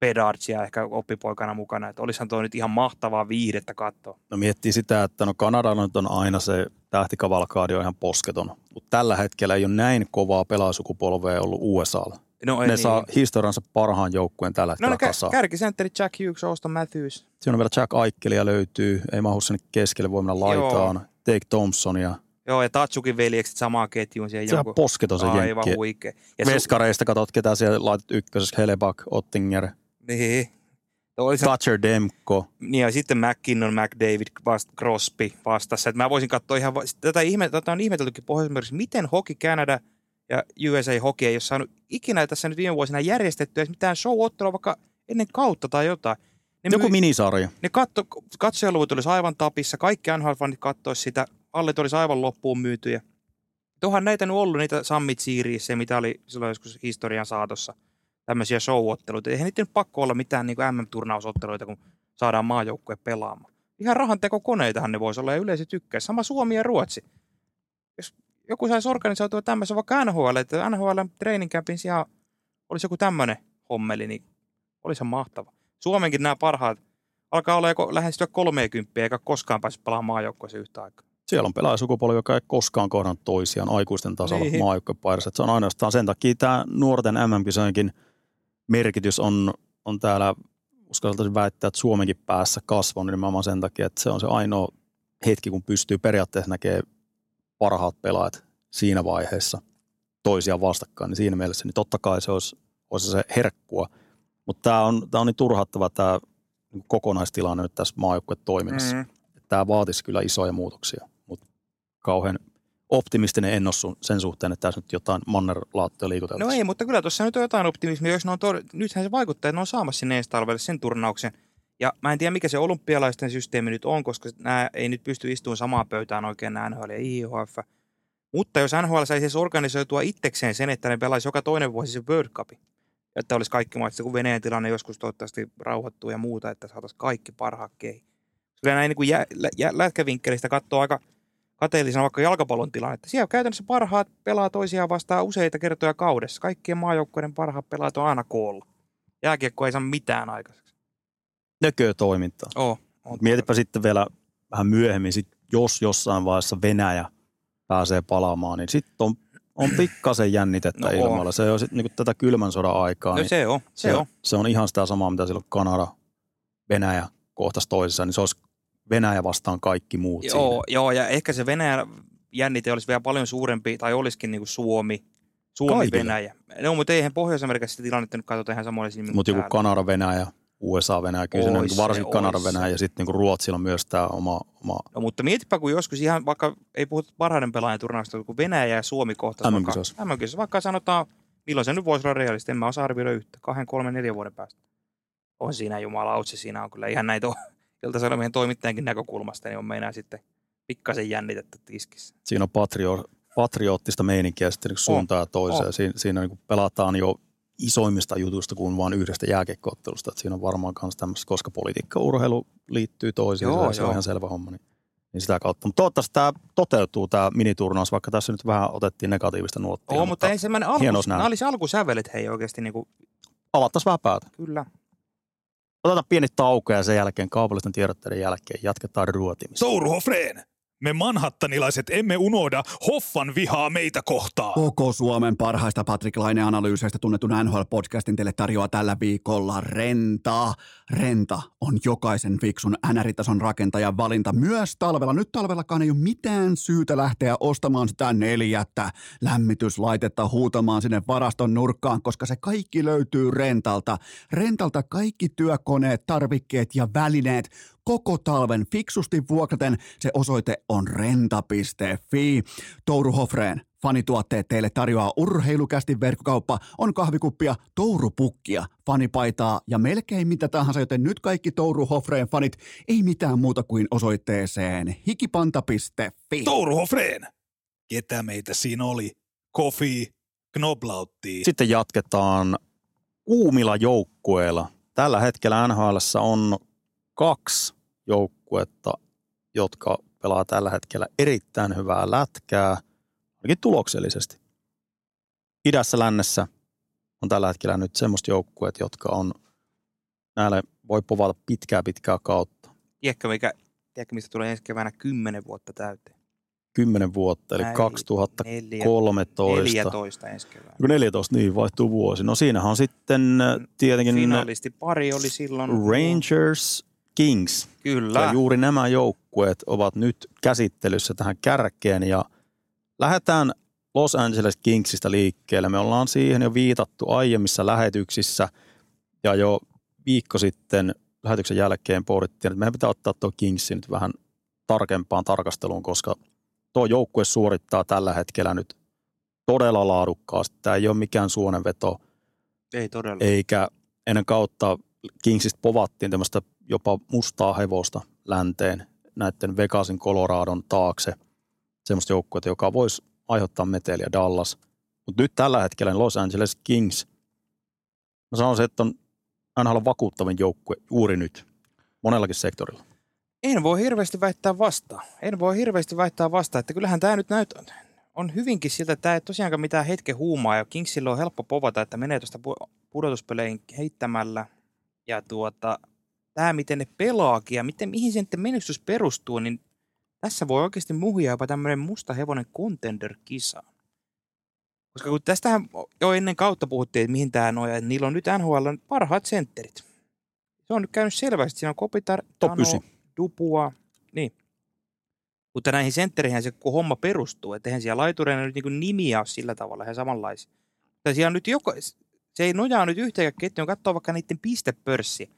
Pedards ja ehkä oppipoikana mukana. Että olisihan tuo nyt ihan mahtavaa viihdettä katsoa. No miettii sitä, että no Kanada on aina se tähtikavalkaadi on ihan posketon. Mutta tällä hetkellä ei ole näin kovaa pelaajasukupolvea ollut USAlla. No, Ne ei, saa historiansa parhaan joukkueen tällä No hetkellä kä- kasaan. kärkisentteri Jack Hughes, Auston Matthews. Siinä on vielä Jack Aikkelia löytyy, ei mahu sinne keskelle, voi mennä laitaan. Take Thompsonia. Joo, ja Tatsukin veljekset samaa ketjuun siihen Se on jonkun. posketon se Aivan jenkki. huikea. Ja su- Veskareista katsot, ketä siellä laitat ykkösessä. Hellebuck, Ottinger, Niin. No, Thatcher Demko. niin ja sitten McKinnon, McDavid, vast, Crosby vastassa. Että mä voisin katsoa ihan, va- tätä, ihme, tätä on ihmeteltykin pohjois miten Hockey Canada ja USA Hockey ei ole saanut ikinä tässä nyt viime vuosina järjestettyä mitään show-ottelua vaikka ennen kautta tai jotain. Ne, Joku myy- minisarja. ne katto, katsojaluvut olisi aivan tapissa, kaikki NHL-fanit kattoisi sitä, hallit olisi aivan loppuun myytyjä. Tuohan näitä nyt ollut, niitä Summit Series, mitä oli silloin joskus historian saatossa, tämmöisiä show-otteluita. Eihän niitä nyt pakko olla mitään niin MM-turnausotteluita, kun saadaan maajoukkue pelaamaan. Ihan rahanteko koneitahan ne voisi olla ja yleisö tykkää. Sama Suomi ja Ruotsi. Jos joku saisi organisoitua tämmöisen vaikka NHL, että NHL training campin sijaan olisi joku tämmöinen hommeli, niin olisi mahtava. Suomenkin nämä parhaat alkaa olla joko lähestyä 30 eikä koskaan pääse pelaamaan maajoukkueeseen yhtä aikaa. Siellä on pelaajasukupolvi, joka ei koskaan kohdannut toisiaan aikuisten tasolla Niin. maajoukkuepaidassa. Se on ainoastaan sen takia tämä nuorten MM-kisojenkin merkitys on, on täällä, uskaltaisin väittää, että Suomenkin päässä kasvanut nimenomaan sen takia, että se on se ainoa hetki, kun pystyy periaatteessa näkemään parhaat pelaajat siinä vaiheessa toisia vastakkain, niin siinä mielessä niin totta kai se olisi, olisi se herkkua. Mutta tämä on, tää on niin turhauttava tämä kokonaistilanne nyt tässä maajoukkuetoiminnassa. Mm. Tämä vaatisi kyllä isoja muutoksia, mutta kauhean optimistinen en ole sun- sen suhteen, että tässä nyt jotain mannerlaattoja No liikuteltaisiin. ei, mutta kyllä tuossa nyt on jotain optimismia, jos ne on tod- nythän se vaikuttaa, että ne on saamassa sinne ensi talvelle sen turnauksen. Ja mä en tiedä, mikä se olympialaisten systeemi nyt on, koska nämä ei nyt pysty istumaan samaan pöytään oikein nämä NHL ja IHF. Mutta jos NHL saisi organisoitua itsekseen sen, että ne pelaisi joka toinen vuosi se World Cup, että olisi kaikki maat, kun Venäjän tilanne joskus toivottavasti rauhoittuu ja muuta, että saataisiin kaikki parhaat keihin. Kyllä näin niin kuin jä, jä, lätkävinkkelistä katsoo aika kateellisena vaikka jalkapallon tilannetta. Siellä käytännössä parhaat pelaa toisiaan vastaan useita kertoja kaudessa. Kaikkien maajoukkueiden parhaat pelaajat on aina koolla. Jääkiekko ei saa mitään aikaiseksi. Nököä toimintaa. Oh, on Mietipä sitten vielä vähän myöhemmin, sit jos jossain vaiheessa Venäjä pääsee palaamaan, niin sitten on, on pikkasen jännitettä No ilmalla. Se on sitten niinku tätä kylmän sodan aikaa. No niin se on, se, on. se on ihan sitä samaa, mitä silloin Kanada, Venäjä kohtas toisessa, niin se olisi Venäjä vastaan kaikki muut Joo, joo, ja ehkä se Venäjän jännite olisi vielä paljon suurempi, tai olisikin niin kuin Suomi, Suomi, Kaikille. Venäjä. No, mutta eihän Pohjois-Amerikassa sitä tilannetta nyt katsota ihan silmin. Mutta joku täällä. Kanada, Venäjä, USA, Venäjä, kyllä Ois niin varsinkin Kanada, ois se. Venäjä ja sitten niin Ruotsilla on myös tämä oma, oma No, mutta mietipä, kun joskus ihan vaikka, ei puhuta parhaiden pelaajan turnausta, kun Venäjä ja Suomi MM-kisoissa. MM-kisoissa, vaikka sanotaan, milloin se nyt voisi olla realistista, en mä osaa arvioida yhtä, kahden, kolmen, neljän vuoden päästä. On siinä jumalautse, siinä on kyllä ihan näitä *laughs* ilta toimittajankin näkökulmasta, niin on meinaa sitten pikkasen jännitettä tiskissä. siinä on patrio, patriottista meininkiä sitten niin suuntaan ja toiseen. on. Siinä, siinä niin pelataan jo isoimmista jutuista kuin vain yhdestä jääkiekkoottelusta. Että siinä on varmaan myös tämmöistä, koska politiikka urheilu liittyy toisiinsa Joo, ja se joo. on ihan selvä homma. Niin, niin sitä kautta. Mutta toivottavasti tämä toteutuu, tämä miniturnaus, vaikka tässä nyt vähän otettiin negatiivista nuottia. Oo, mutta ensimmäinen alku, hieno olisi nähdä. nämä olisi alkusävelet hei oikeasti niin kuin, Avattaisiin vähän päätä. kyllä. Otetaan pieni tauko ja sen jälkeen kaupallisten tiedotteiden jälkeen jatketaan ruotimista. Souru Hofreen, me manhattanilaiset emme unohda Hoffan vihaa meitä kohtaan. Koko Suomen parhaista Patrick Laine-analyyseistä tunnetun NHL-podcastin teille tarjoaa tällä viikolla Renta. Renta on jokaisen fiksun NR-tason rakentajan valinta myös talvella. Nyt talvellakaan ei ole mitään syytä lähteä ostamaan sitä neljättä lämmityslaitetta huutamaan sinne varaston nurkkaan, koska se kaikki löytyy Rentalta. Rentalta kaikki työkoneet, tarvikkeet ja välineet koko talven fiksusti vuokraten. Se osoite on renta.fi. Touru Hofreen, fanituotteet teille tarjoaa urheilukästi verkkokauppa, on kahvikuppia, tourupukkia, fanipaitaa ja melkein mitä tahansa, joten nyt kaikki Touru Hofreen fanit, ei mitään muuta kuin osoitteeseen hikipanta.fi. Souru Hofreen, ketä meitä siinä oli? Kofi, Knoblautti. Sitten jatketaan kuumilla joukkueilla. Tällä hetkellä NHL on kaksi joukkuetta, jotka pelaa tällä hetkellä erittäin hyvää lätkää, ainakin tuloksellisesti. Idässä lännessä on tällä hetkellä nyt semmoista joukkueet, jotka on, näille voi povata pitkää pitkää kautta. Tiedätkö, mikä, tiedätkö, mistä tulee ensi keväänä kymmenen vuotta täyteen? 10 vuotta, eli Näin, 2013. 14 ensi keväänä. 14, niin vaihtuu vuosi. No siinähän on sitten äh, tietenkin Finalisti pari oli silloin. Rangers Kings. Kyllä. Ja juuri nämä joukkueet ovat nyt käsittelyssä tähän kärkeen ja lähdetään Los Angeles Kingsistä liikkeelle. Me ollaan siihen jo viitattu aiemmissa lähetyksissä ja jo viikko sitten lähetyksen jälkeen pohdittiin, että meidän pitää ottaa tuo Kingsi nyt vähän tarkempaan tarkasteluun, koska tuo joukkue suorittaa tällä hetkellä nyt todella laadukkaasti. Tämä ei ole mikään suonenveto, Ei todella. eikä ennen kautta Kingsistä povattiin tämmöistä jopa mustaa hevosta länteen näiden Vegasin Coloradon taakse. Semmoista joukkuetta, joka voisi aiheuttaa meteliä Dallas. Mutta nyt tällä hetkellä Los Angeles Kings, mä sanoisin, että on NHL vakuuttavin joukkue juuri nyt, monellakin sektorilla. En voi hirveästi väittää vastaan. En voi hirveästi väittää vastaan, että kyllähän tämä nyt näyt on hyvinkin siltä, että tämä ei tosiaankaan mitään hetken huumaa ja Kingsillä on helppo povata, että menee tuosta pu- pudotuspeleihin heittämällä. Ja tuota, tämä miten ne pelaakin ja miten, mihin sen menestys perustuu, niin tässä voi oikeasti muhia jopa tämmöinen musta hevonen contender-kisa. Koska kun tästähän jo ennen kautta puhuttiin, että mihin tämä nojaa, että niillä on nyt NHL parhaat sentterit. Se on nyt käynyt selvästi. Siinä on Kopitar, Top Tano, 9. Dupua, niin. Mutta näihin senttereihin se koko homma perustuu. Että eihän siellä laitureina nyt niin nimiä ole sillä tavalla ihan samanlaisia. Tai siellä on nyt joko, se ei nojaa nyt yhteenkään ketjuun, katsoo vaikka niiden pistepörssiä.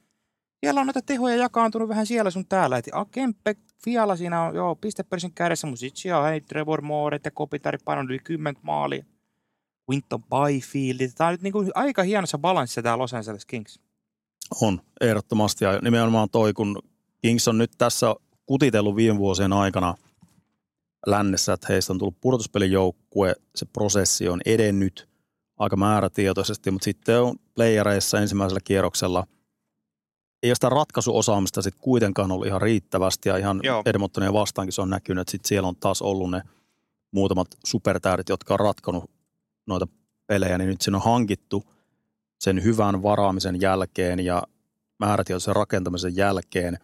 Siellä on noita tehoja jakaantunut vähän siellä sun täällä. Et a, Kempe, Fiala siinä on joo, pistepörssin kädessä, Musitsia, hei, Trevor Moore ja Kopitari panon yli 10 maalia. Winton Byfield. Tämä on nyt niinku aika hienossa balanssissa tämä Los Angeles Kings. On, ehdottomasti. Ja nimenomaan toi, kun Kings on nyt tässä kutitellut viime vuosien aikana lännessä, että heistä on tullut pudotuspelijoukkue, se prosessi on edennyt aika määrätietoisesti, mutta sitten on playereissa ensimmäisellä kierroksella ei ole sitä ratkaisuosaamista sitten kuitenkaan ollut ihan riittävästi ja ihan Joo. Edmontonia vastaankin se on näkynyt, että sitten siellä on taas ollut ne muutamat supertähdet, jotka on ratkonut noita pelejä, niin nyt siinä on hankittu sen hyvän varaamisen jälkeen ja määrätietoisen rakentamisen jälkeen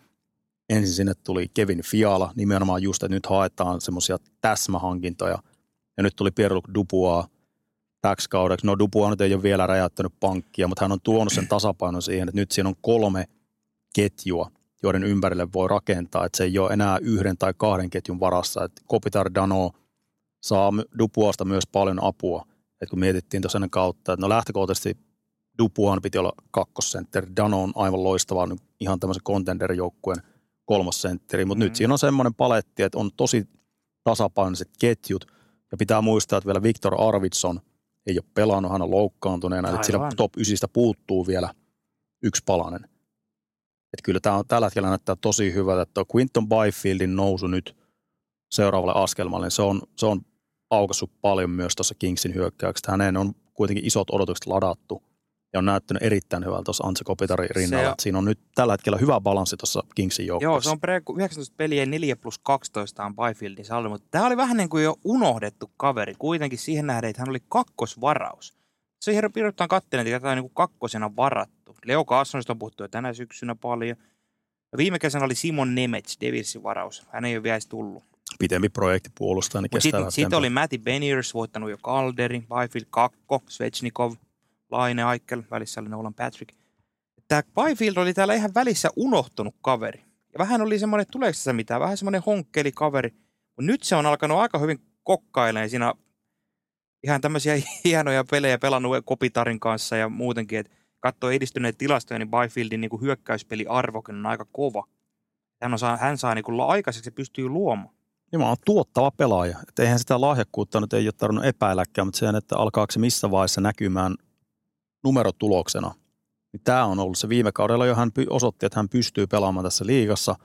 ensin sinne tuli Kevin Fiala, nimenomaan just, että nyt haetaan semmoisia täsmähankintoja. Ja nyt tuli Pierre-Luc Dubois täksi kaudeksi. No Dubois nyt ei ole vielä räjäyttänyt pankkia, mutta hän on tuonut sen tasapainon siihen, että nyt siinä on kolme ketjua, joiden ympärille voi rakentaa. Että se ei ole enää yhden tai kahden ketjun varassa. Että Kopitar Dano saa Dupuasta myös paljon apua. Että kun mietittiin tuossa ennen kautta, että no lähtökohtaisesti Dupuan piti olla kakkosentteri. Dano on aivan loistava nyt ihan tämmöisen contender-joukkueen kolmas sentteri, mutta mm. Nyt siinä on semmoinen paletti, että on tosi tasapainoiset ketjut, ja pitää muistaa, että vielä Viktor Arvidsson ei ole pelannut, hän on loukkaantuneena, että sillä Aivan. top 9 puuttuu vielä yksi palanen. Että kyllä tämä on tällä hetkellä näyttää tosi hyvältä, että tuo Quinton Byfieldin nousu nyt seuraavalle askelmalle, niin se on, se on aukassut paljon myös tuossa Kingsin hyökkäyksestä. Häneen on kuitenkin isot odotukset ladattu ja on näyttänyt erittäin hyvältä tuossa Antse Kopitarin rinnalla. Että Siinä on nyt tällä hetkellä hyvä balanssi tuossa Kingsin Joo, joukkueessa. se on pre 19 peliä 4 plus 12 on Byfieldin saldo, mutta tämä oli vähän niin kuin jo unohdettu kaveri. Kuitenkin siihen nähden, että hän oli kakkosvaraus. Se ihan piirrotaan kattelin, että tätä on niin kuin kakkosena varattu. Leo Carlsonista on puhuttu jo tänä syksynä paljon. Ja viime kesänä oli Simon Nemec, Devilsin varaus. Hän ei ole vielä edes tullut. Pitempi projekti puolustaa, niin sitten sit oli Matty Beniers voittanut jo Calderin, Byfield kakko, Svechnikov, Laine Aikel, välissä oli Nolan Patrick. Tämä Byfield oli täällä ihan välissä unohtunut kaveri. Ja vähän oli semmoinen, tuleeko tässä mitään, vähän semmoinen honkkeli kaveri. Mutta nyt se on alkanut aika hyvin kokkailemaan siinä ihan tämmöisiä *laughs* hienoja pelejä pelannut Kopitarin kanssa ja muutenkin, että katsoo edistyneet tilastoja, niin Byfieldin niin hyökkäyspeliarvokin on aika kova. Hän, on, saa- hän saa niin aikaiseksi, se pystyy luomaan. Jumala on tuottava pelaaja. Et eihän sitä lahjakkuutta nyt ei ole tarvinnut epäilläkään, mutta se, että alkaako se missä vaiheessa näkymään numerotuloksena. Niin tämä on ollut se viime kaudella jo hän osoitti, että hän pystyy pelaamaan tässä liigassa,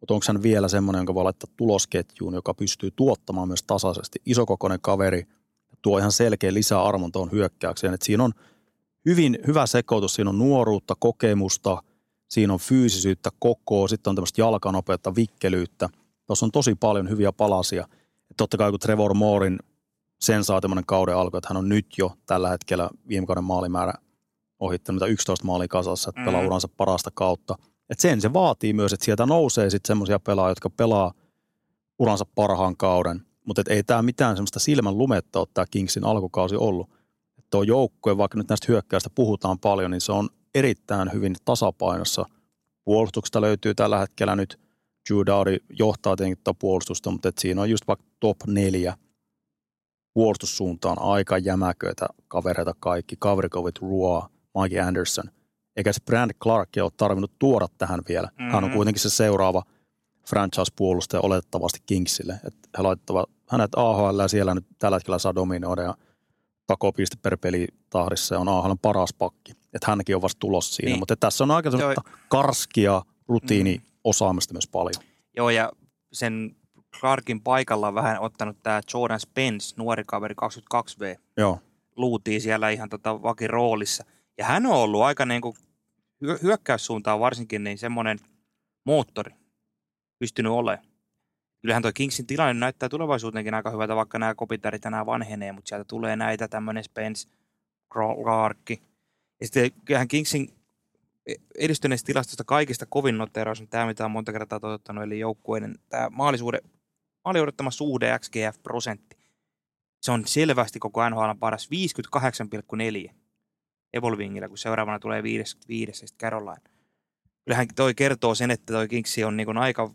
mutta onko hän vielä semmoinen, jonka voi laittaa tulosketjuun, joka pystyy tuottamaan myös tasaisesti. Isokokoinen kaveri tuo ihan selkeä lisäarvon tuohon hyökkäykseen. Et siinä on hyvin hyvä sekoitus, siinä on nuoruutta, kokemusta, siinä on fyysisyyttä, kokoa, sitten on tämmöistä jalkanopeutta, vikkelyyttä. Tuossa on tosi paljon hyviä palasia. Et totta kai kun Trevor Moorin sensaatiomainen kauden alkoi, että hän on nyt jo tällä hetkellä viime kauden maalimäärä ohittanut mitä 11 maalia kasassa, että pelaa Mm. uransa parasta kautta. Et sen se vaatii myös, että sieltä nousee sitten semmoisia pelaajia, jotka pelaa uransa parhaan kauden. mutta ei tämä mitään semmoista silmän lumetta ole tämä Kingsin alkukausi ollut. Tuo joukkue, vaikka nyt näistä hyökkäistä puhutaan paljon, niin se on erittäin hyvin tasapainossa. Puolustuksesta löytyy tällä hetkellä nyt Dowdy johtaa tietenkin tuota puolustusta, mutta et siinä on just vaikka top neljä puolustussuuntaan aika jämäköitä kavereita kaikki. Kavrikovit, Ruo, Mike Anderson. Eikä se Brand Clark ole tarvinnut tuoda tähän vielä. Mm-hmm. Hän on Mhm. kuitenkin se seuraava franchise-puolustaja oletettavasti Kingsille. Et he laittavat hänet AHL ja siellä nyt tällä hetkellä saa dominoida ja takopiste per peli tahdissa ja on AHL paras pakki. Että hänkin on vasta tulossa siinä. Niin. Mutta tässä on aika semmoista karskia rutiini osaamista myös paljon. Joo, ja sen Clarkin paikalla on vähän ottanut tämä Jordan Spence, nuori kaveri 22V, Joo. luutii siellä ihan tota vakiroolissa. Ja hän on ollut aika niin kuin hyö- hyökkäyssuuntaan varsinkin niin semmoinen moottori pystynyt olemaan. Kyllähän tuo Kingsin tilanne näyttää tulevaisuutenkin aika hyvältä, vaikka nämä kopitarit tänään vanhenee, mutta sieltä tulee näitä tämmöinen Spence, Clarkki. Ja sitten kyllähän Kingsin edistyneistä tilastosta kaikista kovin noteraus on tämä, mitä on monta kertaa toteuttanut, eli joukkueiden tämä maalisuhde, maali suhde XGF-prosentti. Se on selvästi koko NHL paras 58,4 Evolvingillä, kun seuraavana tulee 55 ja sitten Caroline. Kyllähän toi kertoo sen, että toi Kingsi on niin aika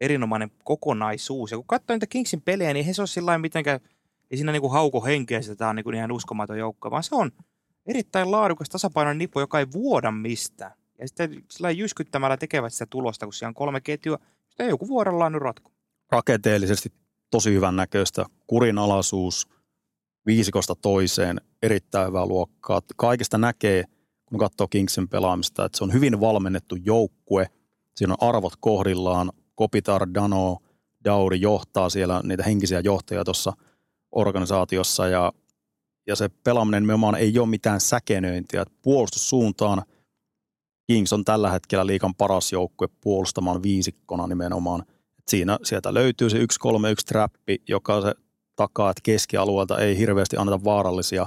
erinomainen kokonaisuus. Ja kun katsoo niitä Kingsin pelejä, niin eihän se ole sillä mitenkään, ei siinä niin hauko henkeä, että tämä on niin ihan uskomaton joukko, vaan se on erittäin laadukas tasapainoinen nippu, joka ei vuoda mistään. Ja sitten sillä jyskyttämällä tekevät sitä tulosta, kun siellä on kolme ketjua, sitten joku vuorollaan nyt ratko. rakenteellisesti tosi hyvän näköistä, kurinalaisuus viisikosta toiseen, erittäin hyvää luokkaa. Kaikista näkee, kun katsoo Kingsin pelaamista, että se on hyvin valmennettu joukkue, siinä on arvot kohdillaan, Kopitar, Dano, Dauri johtaa siellä niitä henkisiä johtajia tuossa organisaatiossa ja, ja se pelaaminen nimenomaan ei ole mitään säkenöintiä. Et Puolustussuuntaan Kings on tällä hetkellä liikan paras joukkue puolustamaan viisikkona nimenomaan. Et siinä sieltä löytyy se 1-3-1 trappi, joka se takaa, että keskialueelta ei hirveästi anneta vaarallisia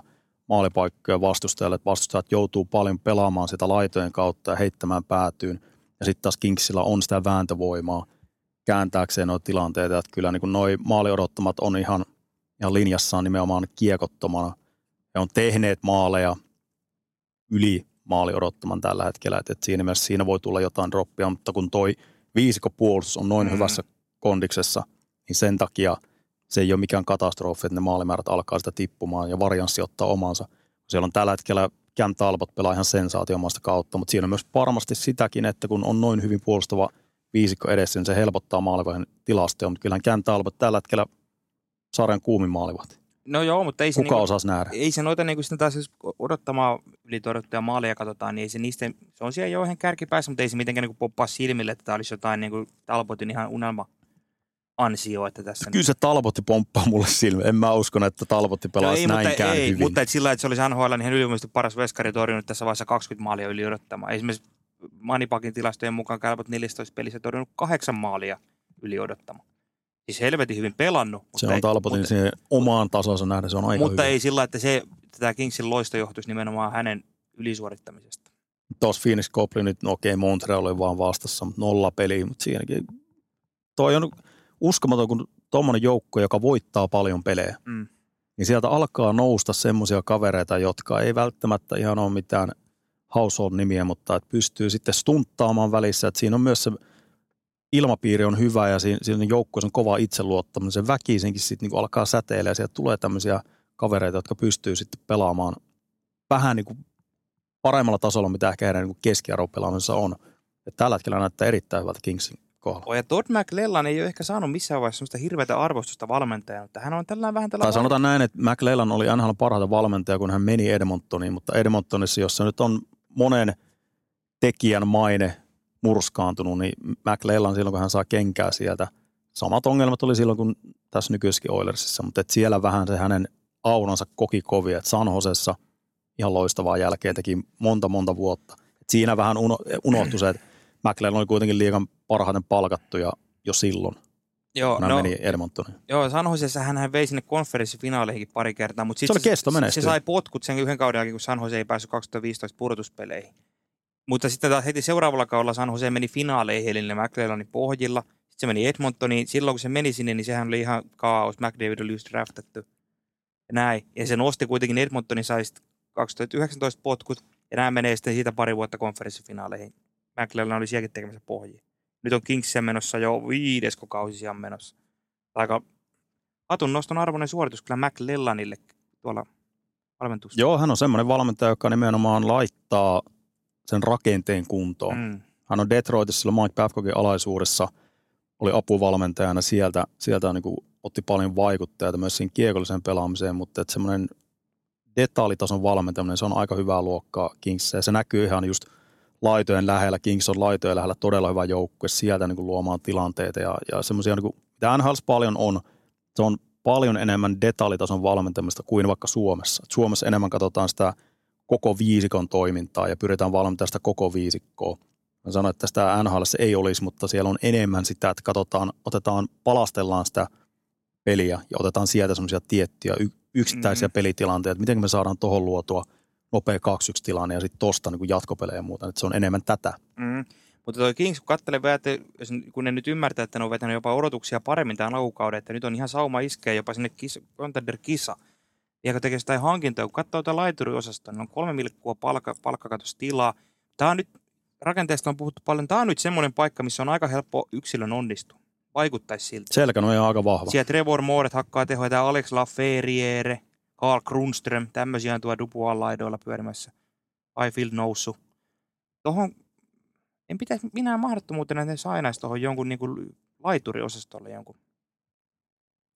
maalipaikkoja vastustajalle. että Vastustajat joutuu paljon pelaamaan sitä laitojen kautta ja heittämään päätyyn. Ja sitten taas Kingsillä on sitä vääntövoimaa kääntääkseen noita tilanteita. Että kyllä niin noi maali odottamat on ihan, ihan linjassaan nimenomaan kiekottomana. He on tehneet maaleja yli maali odottaman tällä hetkellä. Et, et siinä mielessä siinä voi tulla jotain droppia, mutta kun toi viisikopuolustus on noin Mhm. mm. hyvässä kondiksessa, niin sen takia se ei ole mikään katastrofi, että ne maalimäärät alkaa sitä tippumaan ja varianssi ottaa omansa. Siellä on tällä hetkellä Cam Talbot pelaa ihan sensaatiomaista kautta, mutta siinä on myös varmasti sitäkin, että kun on noin hyvin puolustava viisikko edessä, niin se helpottaa maalivahin tilastoja, mutta kyllähän Cam Talbot tällä hetkellä sarjan kuumin maalivahti. No joo, mutta ei se, Kuka niinku, nähdä? ei se noita niinku sitä taas jos odottamaan ylitorjuttuja maaleja katsotaan, niin ei se niistä, se on siellä jo ihan kärkipäässä, mutta ei se mitenkään niinku poppaa silmille, että tämä olisi jotain niinku Talbotin ihan unelma ansio, että tässä Kyllä se Talbotti pomppaa mulle silmiin. En mä uskon, että Talbotti pelaisi No ei, näinkään mutta, ei, hyvin. mutta et sillä, että se olisi NHL niin ylivoimaisesti paras veskari torjunut tässä vaiheessa 20 maalia yli odottamaan. Esimerkiksi Manipakin tilastojen mukaan Kälpät 14 pelissä torjunut kahdeksan maalia yli odottamaan. Siis helvetin hyvin pelannut. Mutta se on ei, Talbotin mutta, siihen omaan tasonsa nähdä, se on aika mutta hyvä. ei sillä, että se, tämä Kingsin loisto johtuisi nimenomaan hänen ylisuorittamisesta. Tuossa Phoenix Goblin nyt, no okei, Montreal oli vaan vastassa, mutta nolla peliä, mutta siinäkin. Toi on uskomaton, kun tuommoinen joukko, joka voittaa paljon pelejä, Mm. niin sieltä alkaa nousta semmoisia kavereita, jotka ei välttämättä ihan ole mitään household-nimiä, mutta että pystyy sitten stunttaamaan välissä, että siinä on myös se ilmapiiri on hyvä ja siinä, siinä joukkueessa on kova itseluottamus, se väkisinkin sitten niin alkaa säteillä ja sieltä tulee tämmöisiä kavereita, jotka pystyy sitten pelaamaan vähän niin kuin paremmalla tasolla, mitä ehkä heidän niin keskiarvopelaamisessa on. Ja tällä hetkellä näyttää erittäin hyvältä Kingsin kohdalla. Oh, ja Todd McLellan ei ole ehkä saanut missään vaiheessa sellaista hirveätä arvostusta valmentajana, mutta hän on tällainen vähän Tai tällainen... sanotaan näin, että McLellan oli NHL parhaita valmentaja, kun hän meni Edmontoniin, mutta Edmontonissa, jossa nyt on monen tekijän maine murskaantunut, niin McLellan silloin, kun hän saa kenkää sieltä, samat ongelmat oli silloin kuin tässä nykyisessäkin Oilersissa, mutta et siellä vähän se hänen aunansa koki kovia, että San ihan loistavaa jälkeen teki monta monta vuotta. Et siinä vähän uno, unohtui se, että McLellan oli kuitenkin liikan parhaiten palkattu ja jo silloin, Joo, kun hän no, meni Edmontoniin. Joo, San Josessa hän vei sinne konferenssifinaaleihin pari kertaa, mutta Se sitten oli kestomenestyjä. se sai potkut sen yhden kauden jälkeen, kun San Jose ei päässyt 2015 pudotuspeleihin. Mutta sitten taas heti seuraavalla kaudella San Jose meni finaaleihin, eli ne McLellanin pohjilla. Sitten se meni Edmontoniin. Silloin kun se meni sinne, niin sehän oli ihan kaos. McDavid oli just draftattu. Ja näin. Ja se nosti kuitenkin Edmontonin sai 2019 potkut. Ja nämä menee sitten siitä pari vuotta konferenssifinaaleihin. McLellan oli sielläkin tekemässä pohjia. Nyt on Kingsia menossa jo viidesko kausi siellä menossa. Aika hatun noston arvoinen suoritus kyllä McLellanille tuolla valmentuksessa. Joo, hän on semmoinen valmentaja, joka nimenomaan laittaa sen rakenteen kuntoon. Mm. Hän on Detroitissa silloin Mike Babcockin alaisuudessa, oli apuvalmentajana sieltä, sieltä niin kuin otti paljon vaikuttajia myös siihen kiekolliseen pelaamiseen, mutta että semmoinen detaljitason valmentaminen, se on aika hyvää luokkaa Kingsissä ja se näkyy ihan just laitojen lähellä. Kings on laitojen lähellä todella hyvä joukkue sieltä niin kuin luomaan tilanteita ja, ja semmoisia, niin kuin, mitä NHL paljon on, se on paljon enemmän detaljitason valmentamista kuin vaikka Suomessa. Et Suomessa enemmän katsotaan sitä koko viisikon toimintaa ja pyritään valmentamaan sitä koko viisikkoa. Mä sanoin, että sitä NHL ei olisi, mutta siellä on enemmän sitä, että katsotaan, otetaan, palastellaan sitä peliä ja otetaan sieltä semmoisia tiettyjä yksittäisiä Mm. pelitilanteita, miten me saadaan tuohon luotua nopea 2-1 tilanne ja sitten tosta niin jatkopelejä ja muuta. Et se on enemmän tätä. Mm. Mutta toi Kings, kun katselee vähän, että kun ne nyt ymmärtää, että ne on vetänyt jopa odotuksia paremmin tämän alkukauden, että nyt on ihan sauma iskeä jopa sinne kis, contender-kisa. Ja kun tekee sitä hankintoa, kun katsoo tätä laituriosastoa, niin on kolme milkkua palkka, palkkakatostilaa. Tämä on nyt, rakenteesta on puhuttu paljon, tämä on nyt semmoinen paikka, missä on aika helppo yksilön onnistua. Vaikuttaisi siltä. Selkä on aika vahva. Siellä Trevor Mooret hakkaa tehoja, tämä Alex Laferriere, Carl Grundström, tämmöisiä on tuolla Dubuan laidoilla pyörimässä. Highfield noussut. Tuohon, en pitäisi minä mahdottomuutena, että ne sainaisi tuohon jonkun niin kuin laituriosastolle jonkun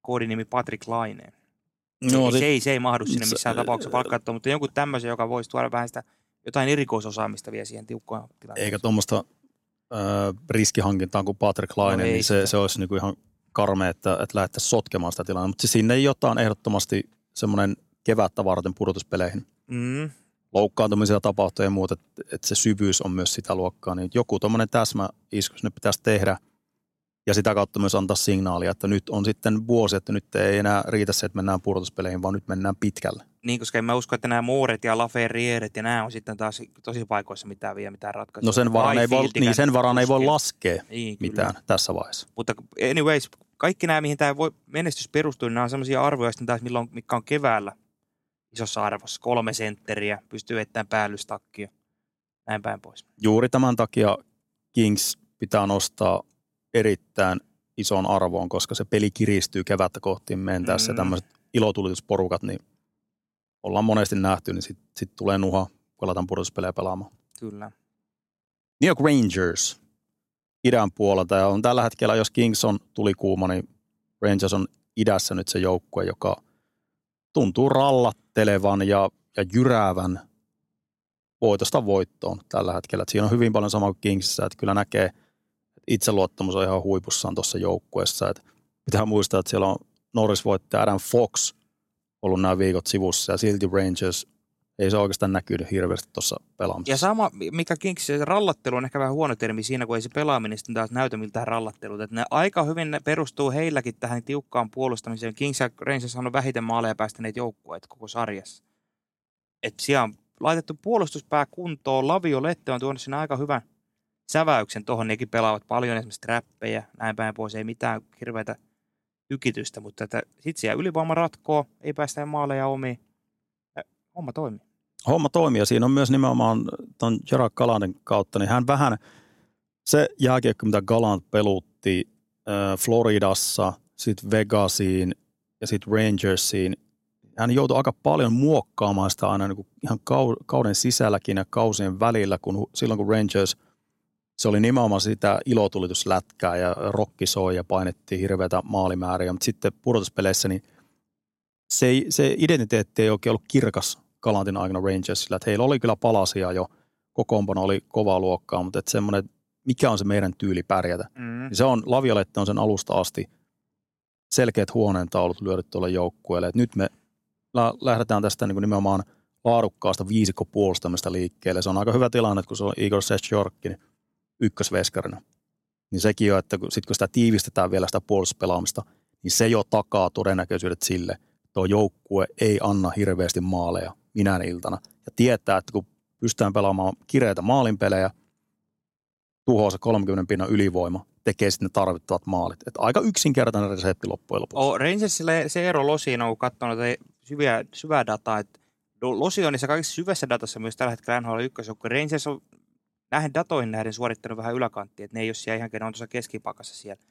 koodinimi Patrick Laineen. No, se, sit- ei, se ei mahdu sinne se- missään tapauksessa palkkaattua, mutta jonkun tämmöisen, joka voisi tuoda vähän sitä jotain erikoisosaamista vielä siihen tiukkaan tilanteeseen. eikä tuommoista äh, riskihankintaa kuin Patrick Laine, No no ei niin se, sitä. se olisi niinku ihan karmea, että, että lähdettäisiin sotkemaan sitä tilannetta. Mutta sinne jotain ehdottomasti semmoinen kevättä varten pudotuspeleihin. Mm, Loukkaantumisia tapahtuu ja muuta, että, että se syvyys on myös sitä luokkaa. Niin joku tuommoinen täsmä isku sinne pitäisi tehdä ja sitä kautta myös antaa signaalia, että nyt on sitten vuosi, että nyt ei enää riitä se, että mennään pudotuspeleihin, vaan nyt mennään pitkälle. Niin, koska en mä usko, että nämä Mooret ja Laferrieret ja nämä on sitten taas tosi paikoissa mitään vielä mitään ratkaisua. No sen varaan ei voi, niin sen varaan ei voi laskea Niin, kyllä. mitään tässä vaiheessa. Mutta anyways, kaikki nämä, mihin tämä voi, menestys perustuu, niin nämä on sellaisia arvoja, sitten taas, milloin, mikä on keväällä isossa arvossa. Kolme sentteriä, pystyy vettämään päällystakkia, näin päin pois. juuri tämän takia Kings pitää nostaa erittäin ison arvoon, koska se peli kiristyy kevättä kohti mentäessä. Mm. Tämmöiset ilotulitusporukat, niin ollaan monesti nähty, niin sitten sit tulee nuha, kun aletaan pudotuspelejä pelaamaan. Kyllä. New York Rangers idän puolelta ja on tällä hetkellä, jos Kings on tuli kuuma, niin Rangers on idässä nyt se joukkue, joka tuntuu rallattelevan ja, ja jyräävän voitosta voittoon tällä hetkellä. Et siinä on hyvin paljon sama kuin Kingsissä, että kyllä näkee, että itseluottamus on ihan huipussaan tuossa joukkueessa. Pitää muistaa, että siellä on Norris voittaja Adam Fox ollut nämä viikot sivussa ja silti Rangers ei se oikeastaan näkynyt hirveästi tuossa pelaamisessa. Ja sama, mikä Kings, se rallattelu on ehkä vähän huono termi siinä, kun ei se pelaaminen sitten taas näytä miltään rallattelulta. Että ne aika hyvin ne perustuu heilläkin tähän tiukkaan puolustamiseen. Kings ja Rangers on vähiten maaleja päästäneet joukkueet koko sarjassa. Et siellä on laitettu puolustuspää kuntoon. Lavio Lette on tuonut sinne aika hyvän säväyksen tuohon. Nekin pelaavat paljon esimerkiksi trappeja, näin päin pois. Ei mitään hirveätä tykitystä, mutta sitten siellä ylivoima ratkoo, ei päästä maaleja omiin. Homma toimii. homma toimii ja siinä on myös nimenomaan tuon Gerard Galantin kautta, niin hän vähän, se jääkiekko, mitä Galant pelutti Floridassa, sitten Vegasiin ja sitten Rangersiin, hän joutui aika paljon muokkaamaan sitä aina niin kuin ihan kau- kauden sisälläkin ja kausien välillä, kun silloin kun Rangers, se oli nimenomaan sitä ilotulituslätkää ja rokki soi ja painettiin hirveätä maalimääriä, mutta sitten pudotuspeleissä niin se, ei, se identiteetti ei oikein ollut kirkas Galantin aikana Rangersilla, että heillä oli kyllä palasia jo, kokoonpano oli kovaa luokkaa, mutta että semmoinen, mikä on se meidän tyyli pärjätä, Mm. niin se on, Laviolette on sen alusta asti selkeät huoneentaulut lyödy tuolle joukkueelle, että nyt me lä- lähdetään tästä niin kuin nimenomaan laadukkaasta viisikkopuolustamista liikkeelle. Se on aika hyvä tilanne, että kun se on Igor Sechjorkin ykkösveskarina, niin sekin jo, että kun, sit kun sitä tiivistetään vielä sitä puolustuspelaamista, niin se jo takaa todennäköisyydet sille, että tuo joukkue ei anna hirveästi maaleja minä iltana. Ja tietää, että kun pystytään pelaamaan kireitä maalinpelejä, tuhoaa se 30 pinnan ylivoima, tekee sitten ne tarvittavat maalit. Et aika yksinkertainen resepti loppujen lopuksi. Oh, Rangersilla se ero Losiin on, noita syviä, syvää dataa, että Losi on niissä kaikissa syvässä datassa myös tällä hetkellä NHL 1, kun Rangers on näihin datoihin nähden suorittanut vähän yläkanttia, että ne ei ole siellä ihan on tuossa keskipakassa siellä.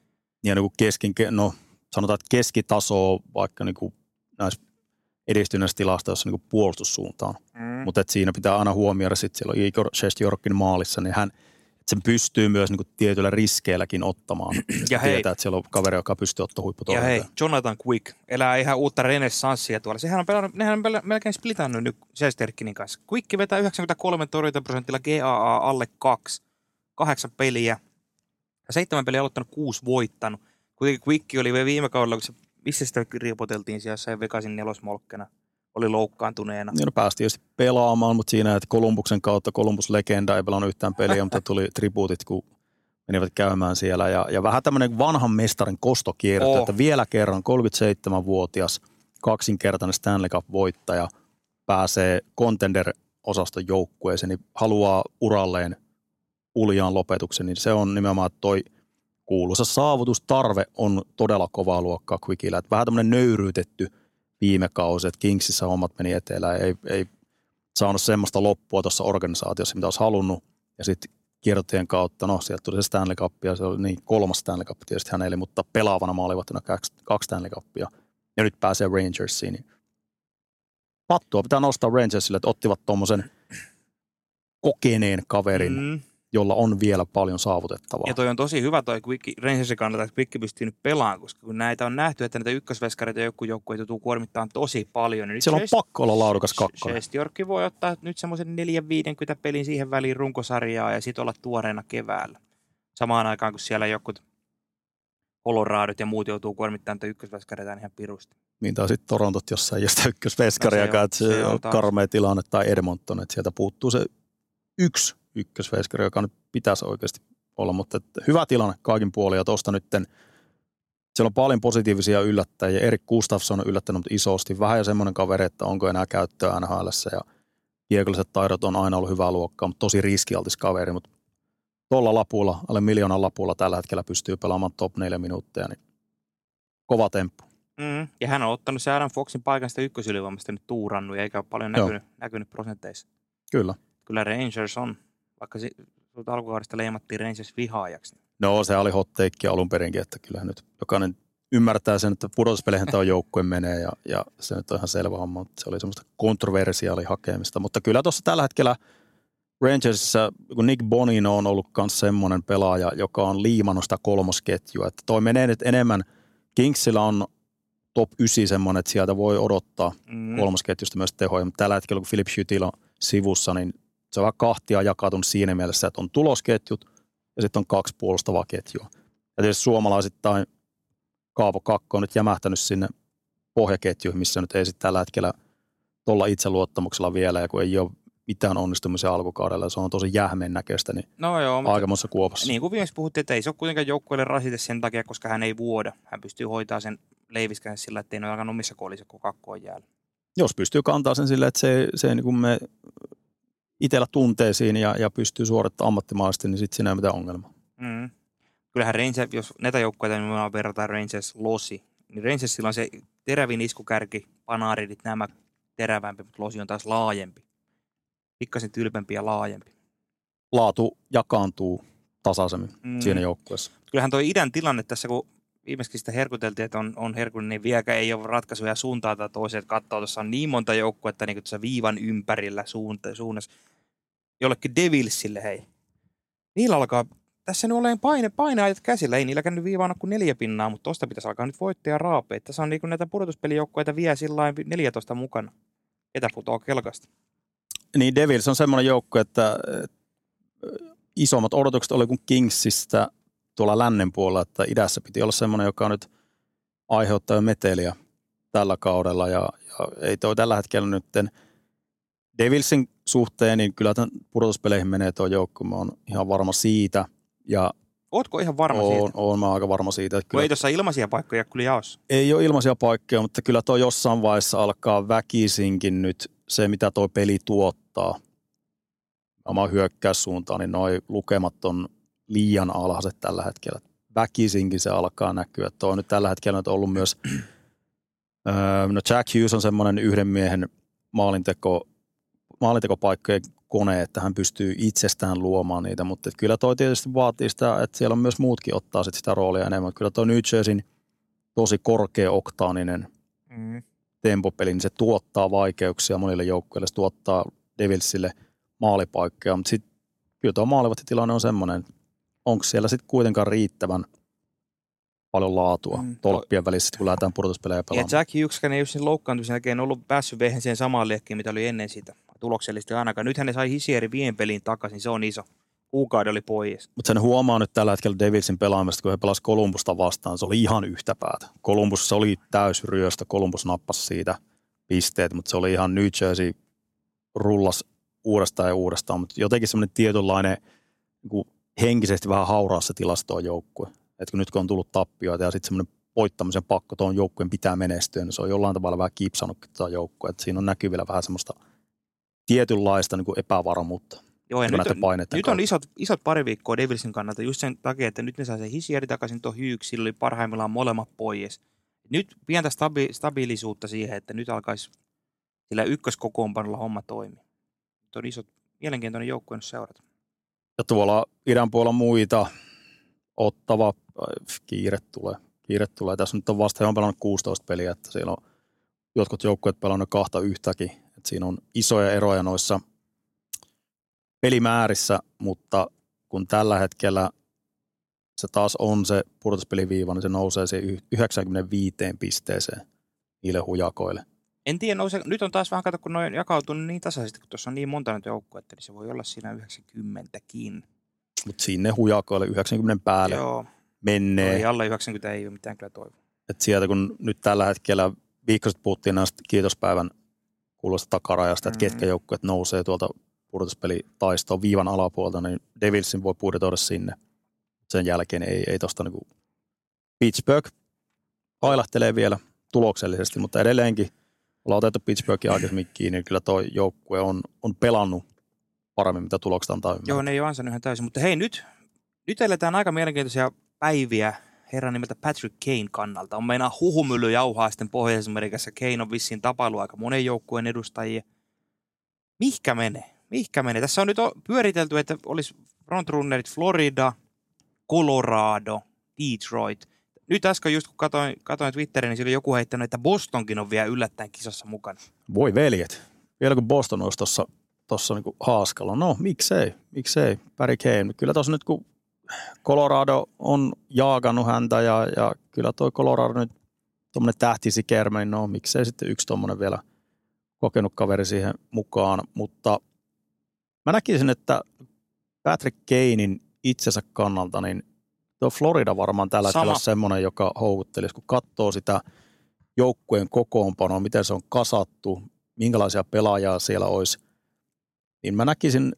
Ja niin kuin keskin, no sanotaan, että keskitaso vaikka niin kuin näissä edistyneissä tilastoissa niin puolustussuuntaan. Mm. Mutta siinä pitää aina huomioida, että siellä on Igor Shestjorkin maalissa, niin hän – sen pystyy myös niin kuin tietyillä riskeilläkin ottamaan. *clears throat* Ja hei, tietää, että siellä on kaveri, joka pystyy ottamaan huipputoimintaa. Ja hei, Jonathan Quick elää ihan uutta renessanssia tuolla. Sehän on pelannut, nehän on melkein splitannut nyt Sesterkinin kanssa. Quick vetää 93 torjuntaprosentilla GAA alle 2, kahdeksan peliä. Ja seitsemän peliä aloittanut, kuusi voittanut. Kuitenkin Quick oli viime kaudella, kun se, missä sitä riipoteltiin siellä jossain Vegasin nelosmolkkena oli loukkaantuneena. Niin no, päästiin just pelaamaan, mutta siinä, että Kolumbuksen kautta Kolumbus Legenda ei pelannut yhtään peliä, mutta tuli tribuutit, kun menivät käymään siellä. Ja, ja vähän tämmöinen vanhan mestarin kostokierto, oh. että vielä kerran 37-vuotias kaksinkertainen Stanley Cup-voittaja pääsee contender-osaston joukkueeseen, niin haluaa uralleen uljaan lopetuksen, niin se on nimenomaan toi kuuluisa saavutustarve on todella kovaa luokkaa Quickillä. Että vähän tämmöinen nöyryytetty – viime kausi, että Kingsissä hommat meni etelään, ei, ei saanut semmoista loppua tuossa organisaatiossa, mitä olisi halunnut. Ja sitten kiertotien kautta, no sieltä tuli se Stanley Cup, ja se oli niin kolmas Stanley Cup tietysti hänelle, mutta pelaavana maalivahtina kaksi, kaksi Stanley Cupia. Ja nyt pääsee Rangersiin. Niin pattua pitää nostaa Rangersille, että ottivat tuommoisen kokeneen kaverin, mm jolla on vielä paljon saavutettavaa. Ja toi on tosi hyvä toi Quick, Rangersin kannalta, että Quick pystyy nyt pelaamaan, koska kun näitä on nähty, että näitä ykkösveskareita joku joukkue joutuu kuormittamaan tosi paljon. Niin Siellä on Chest, pakko olla laadukas kakkonen. Chestjorkki voi ottaa nyt semmoisen 4-50 pelin siihen väliin runkosarjaa ja sitten olla tuoreena keväällä. Samaan aikaan, kun siellä joku Coloradot ja muut joutuu kuormittamaan näitä ykkösveskareita ihan pirusti. Niin tai sitten Torontot, jossa ei ole sitä ykkösveskariakaan, no että se, on karmea tilanne, tai Edmonton, että sieltä puuttuu se yksi ykkösveskari, joka nyt pitäisi oikeasti olla, mutta hyvä tilanne kaikin puolin ja tuosta nytten siellä on paljon positiivisia yllättäjiä. Erik Gustafsson on yllättänyt isosti. Vähän ja semmoinen kaveri, että onko enää käyttöä nhl ja kiekolliset taidot on aina ollut hyvää luokkaa, mutta tosi riskialtis kaveri, mutta tuolla lapulla, alle miljoonan lapulla tällä hetkellä pystyy pelaamaan top 4 minuuttia, niin kova temppu. Mm, ja hän on ottanut se Adam Foxin paikan sitä ykkösylivoimasta nyt tuurannut, eikä ole paljon näkynyt, näkynyt prosenteissa. Kyllä. Kyllä Rangers on vaikka sinut alkukaudesta leimattiin Rangers vihaajaksi. No se oli hot take alun perinkin, että kyllähän nyt jokainen ymmärtää sen, että pudotuspeleihin tämä joukkue menee ja, ja, se nyt on ihan selvä homma, mutta se oli semmoista kontroversiaali hakemista. Mutta kyllä tuossa tällä hetkellä Rangersissa, kun Nick Bonino on ollut myös semmoinen pelaaja, joka on liimannut sitä kolmosketjua, että toi menee nyt enemmän, Kingsillä on top 9 semmoinen, että sieltä voi odottaa mm. kolmosketjusta myös tehoja, mutta tällä hetkellä kun Philip Schutil on sivussa, niin se on vähän kahtia jakautunut siinä mielessä, että on tulosketjut ja sitten on kaksi puolustavaa ketjua. Ja tietysti suomalaisittain Kaavo Kakko on nyt jämähtänyt sinne pohjaketjuihin, missä nyt ei sitten tällä hetkellä tuolla itseluottamuksella vielä, ja kun ei ole mitään onnistumisia alkukaudella, ja se on tosi jähmen näköistä, niin no joo, aikamossa kuopassa. Niin kuin viimeksi puhuttiin, että ei se ole kuitenkaan joukkueelle rasite sen takia, koska hän ei vuoda. Hän pystyy hoitaa sen leiviskään sillä, että ei ole alkanut omissa koolissa, kun kakko on jäällä. Jos pystyy kantaa sen sillä, että se, se niin kuin me itsellä tunteisiin ja, ja pystyy suorittamaan ammattimaisesti, niin sitten siinä ei mitään ongelmaa. Mm. Kyllähän Rangers, jos näitä joukkoja niin verrataan Rangers Losi, niin Rangersilla on se terävin iskukärki, panaaridit, nämä terävämpi, mutta Losi on taas laajempi. Pikkasen tylpempi ja laajempi. Laatu jakaantuu tasaisemmin mm. siinä joukkueessa. Kyllähän tuo idän tilanne tässä, kun viimeksi sitä herkuteltiin, että on, on herkullinen, niin vieläkään ei ole ratkaisuja suuntaan tai toiseen, että katsoo, tuossa on niin monta joukkuetta niin tuossa viivan ympärillä suunta, suunnassa. Jollekin Devilsille, hei. Niillä alkaa, tässä nyt olen paine, paineajat käsillä, ei niillä käynyt viivaan kuin neljä pinnaa, mutta tosta pitäisi alkaa nyt voittaa raapeet. Tässä on niin näitä pudotuspelijoukkoita vielä sillä 14 mukana. Ketä putoaa kelkasta? Niin Devils on semmoinen joukko, että isommat odotukset oli kuin Kingsistä tuolla lännen puolella, että idässä piti olla semmoinen, joka nyt aiheuttaa jo meteliä tällä kaudella ja, ja ei toi tällä hetkellä nyt Devilsin suhteen, niin kyllä tämän pudotuspeleihin menee tuo joukko, mä oon ihan varma siitä. Ja Ootko ihan varma oon, siitä? Oon mä aika varma siitä. Että kyllä, ei tuossa ilmaisia paikkoja kyllä jaossa? Ei ole ilmaisia paikkoja, mutta kyllä tuo jossain vaiheessa alkaa väkisinkin nyt se, mitä tuo peli tuottaa. Oma hyökkäyssuuntaan, niin noi lukemat on liian alhaiset tällä hetkellä. väkisinkin se alkaa näkyä. Tuo on nyt tällä hetkellä nyt ollut myös, *clears throat* öö, no Jack Hughes on semmoinen yhden miehen maalinteko, maalintekopaikkojen kone, että hän pystyy itsestään luomaan niitä, mutta kyllä toi tietysti vaatii sitä, että siellä on myös muutkin ottaa sit sitä roolia enemmän. Kyllä toi New Jerseyn tosi korkea-oktaaninen Mm. tempopeli, niin se tuottaa vaikeuksia monille joukkueille, se tuottaa Devilsille maalipaikkoja, mutta sitten kyllä tuo maalivahtitilanne on semmoinen, onko siellä sitten kuitenkaan riittävän paljon laatua Mm. tolppien välissä, kun lähdetään pudotuspelejä Ja pelaamaan. Jack Hugheskään ei ole sen loukkaantumisen jälkeen ollut päässyt vehen siihen samaan liekkiin, mitä oli ennen sitä tuloksellisesti ainakaan. Nyt hän sai Hisieri vien peliin takaisin, se on iso. Kuukauden oli pois. Mutta sen huomaa nyt tällä hetkellä Devilsin pelaamista, kun he pelasivat Kolumbusta vastaan, se oli ihan yhtä päätä. Kolumbus se oli täys ryöstö, Kolumbus nappasi siitä pisteet, mutta se oli ihan New Jersey rullas uudestaan ja uudestaan, mutta jotenkin semmoinen tietynlainen niin henkisesti vähän hauraassa tilastoon joukkue. Että kun nyt kun on tullut tappioita ja sitten semmoinen voittamisen pakko tuon joukkueen pitää menestyä, niin se on jollain tavalla vähän kipsanutkin tuota. Että siinä on näkyvillä vähän semmoista tietynlaista niin kuin epävarmuutta. Joo, ja nyt, on, nyt on isot, isot pari viikkoa Devilsin kannalta just sen takia, että nyt ne saa sen Hisieri takaisin tuon Hughes, sillä oli parhaimmillaan molemmat pois. Nyt pientä stabi, stabiilisuutta siihen, että nyt alkaisi sillä ykköskokoonpanolla homma toimii. Nyt on isot, mielenkiintoinen joukkue nyt seurata. Ja tuolla idän puolella muita ottava, äh, kiire tulee. Kiire tulee. Tässä nyt on vasta, he on pelannut 16 peliä, että siellä on jotkut joukkueet pelannut kahta yhtäkin. Että siinä on isoja eroja noissa pelimäärissä, mutta kun tällä hetkellä se taas on se pudotuspeliviiva, niin se nousee siihen yh- 95 pisteeseen niille hujakoille. En tiedä, nouse, nyt on taas vähän kato, kun noin jakautunut niin tasaisesti, kun tuossa on niin monta näitä joukkuetta, niin se voi olla siinä 90kin. Mutta sinne hujakoille 90 päälle Joo, menee. ei alle 90 ei ole mitään kyllä toivoa. että sieltä kun nyt tällä hetkellä viikko sitten puhuttiin näistä kiitospäivän kuulosta takarajasta, että Mhm. ketkä joukkueet nousee tuolta pudotuspelitaistoon viivan alapuolta, niin Devilsin voi budjetoida sinne. Sen jälkeen ei, ei tosta niinku Pittsburgh ailahtelee vielä tuloksellisesti, mutta edelleenkin ollaan otettu Pittsburghin aikaisemmin kiinni, niin kyllä tuo joukkue on, on pelannut paremmin, mitä tulokset antaa ymmärtää. Joo, ne ei ole ansainnut ihan täysin. Mutta hei, nyt, nyt eletään aika mielenkiintoisia päiviä herran nimeltä Patrick Kane kannalta. On meinaa huhumylly jauhaa sitten Pohjois-Amerikassa. Kane on vissiin tapailu aika monen joukkueen edustajia. Mihkä menee? Mihkä menee? Tässä on nyt pyöritelty, että olisi frontrunnerit Florida, Colorado, Detroit. Nyt äsken just kun katsoin, katsoin Twitterin, niin siellä joku heittänyt, että Bostonkin on vielä yllättäen kisassa mukana. Voi veljet. Vielä kun Boston olisi tuossa tossa niinku haaskalla. No, miksei, miksei. Kane. Kyllä tuossa nyt kun Colorado on jaagannut häntä ja, ja kyllä toi Colorado nyt tuommoinen tähtisikerme, no miksei sitten yksi tuommoinen vielä kokenut kaveri siihen mukaan. Mutta mä näkisin, että Patrick Kanein itsensä kannalta, niin tuo Florida varmaan tällä Sama. hetkellä semmoinen, joka houkuttelisi, kun katsoo sitä joukkueen kokoonpanoa, miten se on kasattu, minkälaisia pelaajia siellä olisi, niin mä näkisin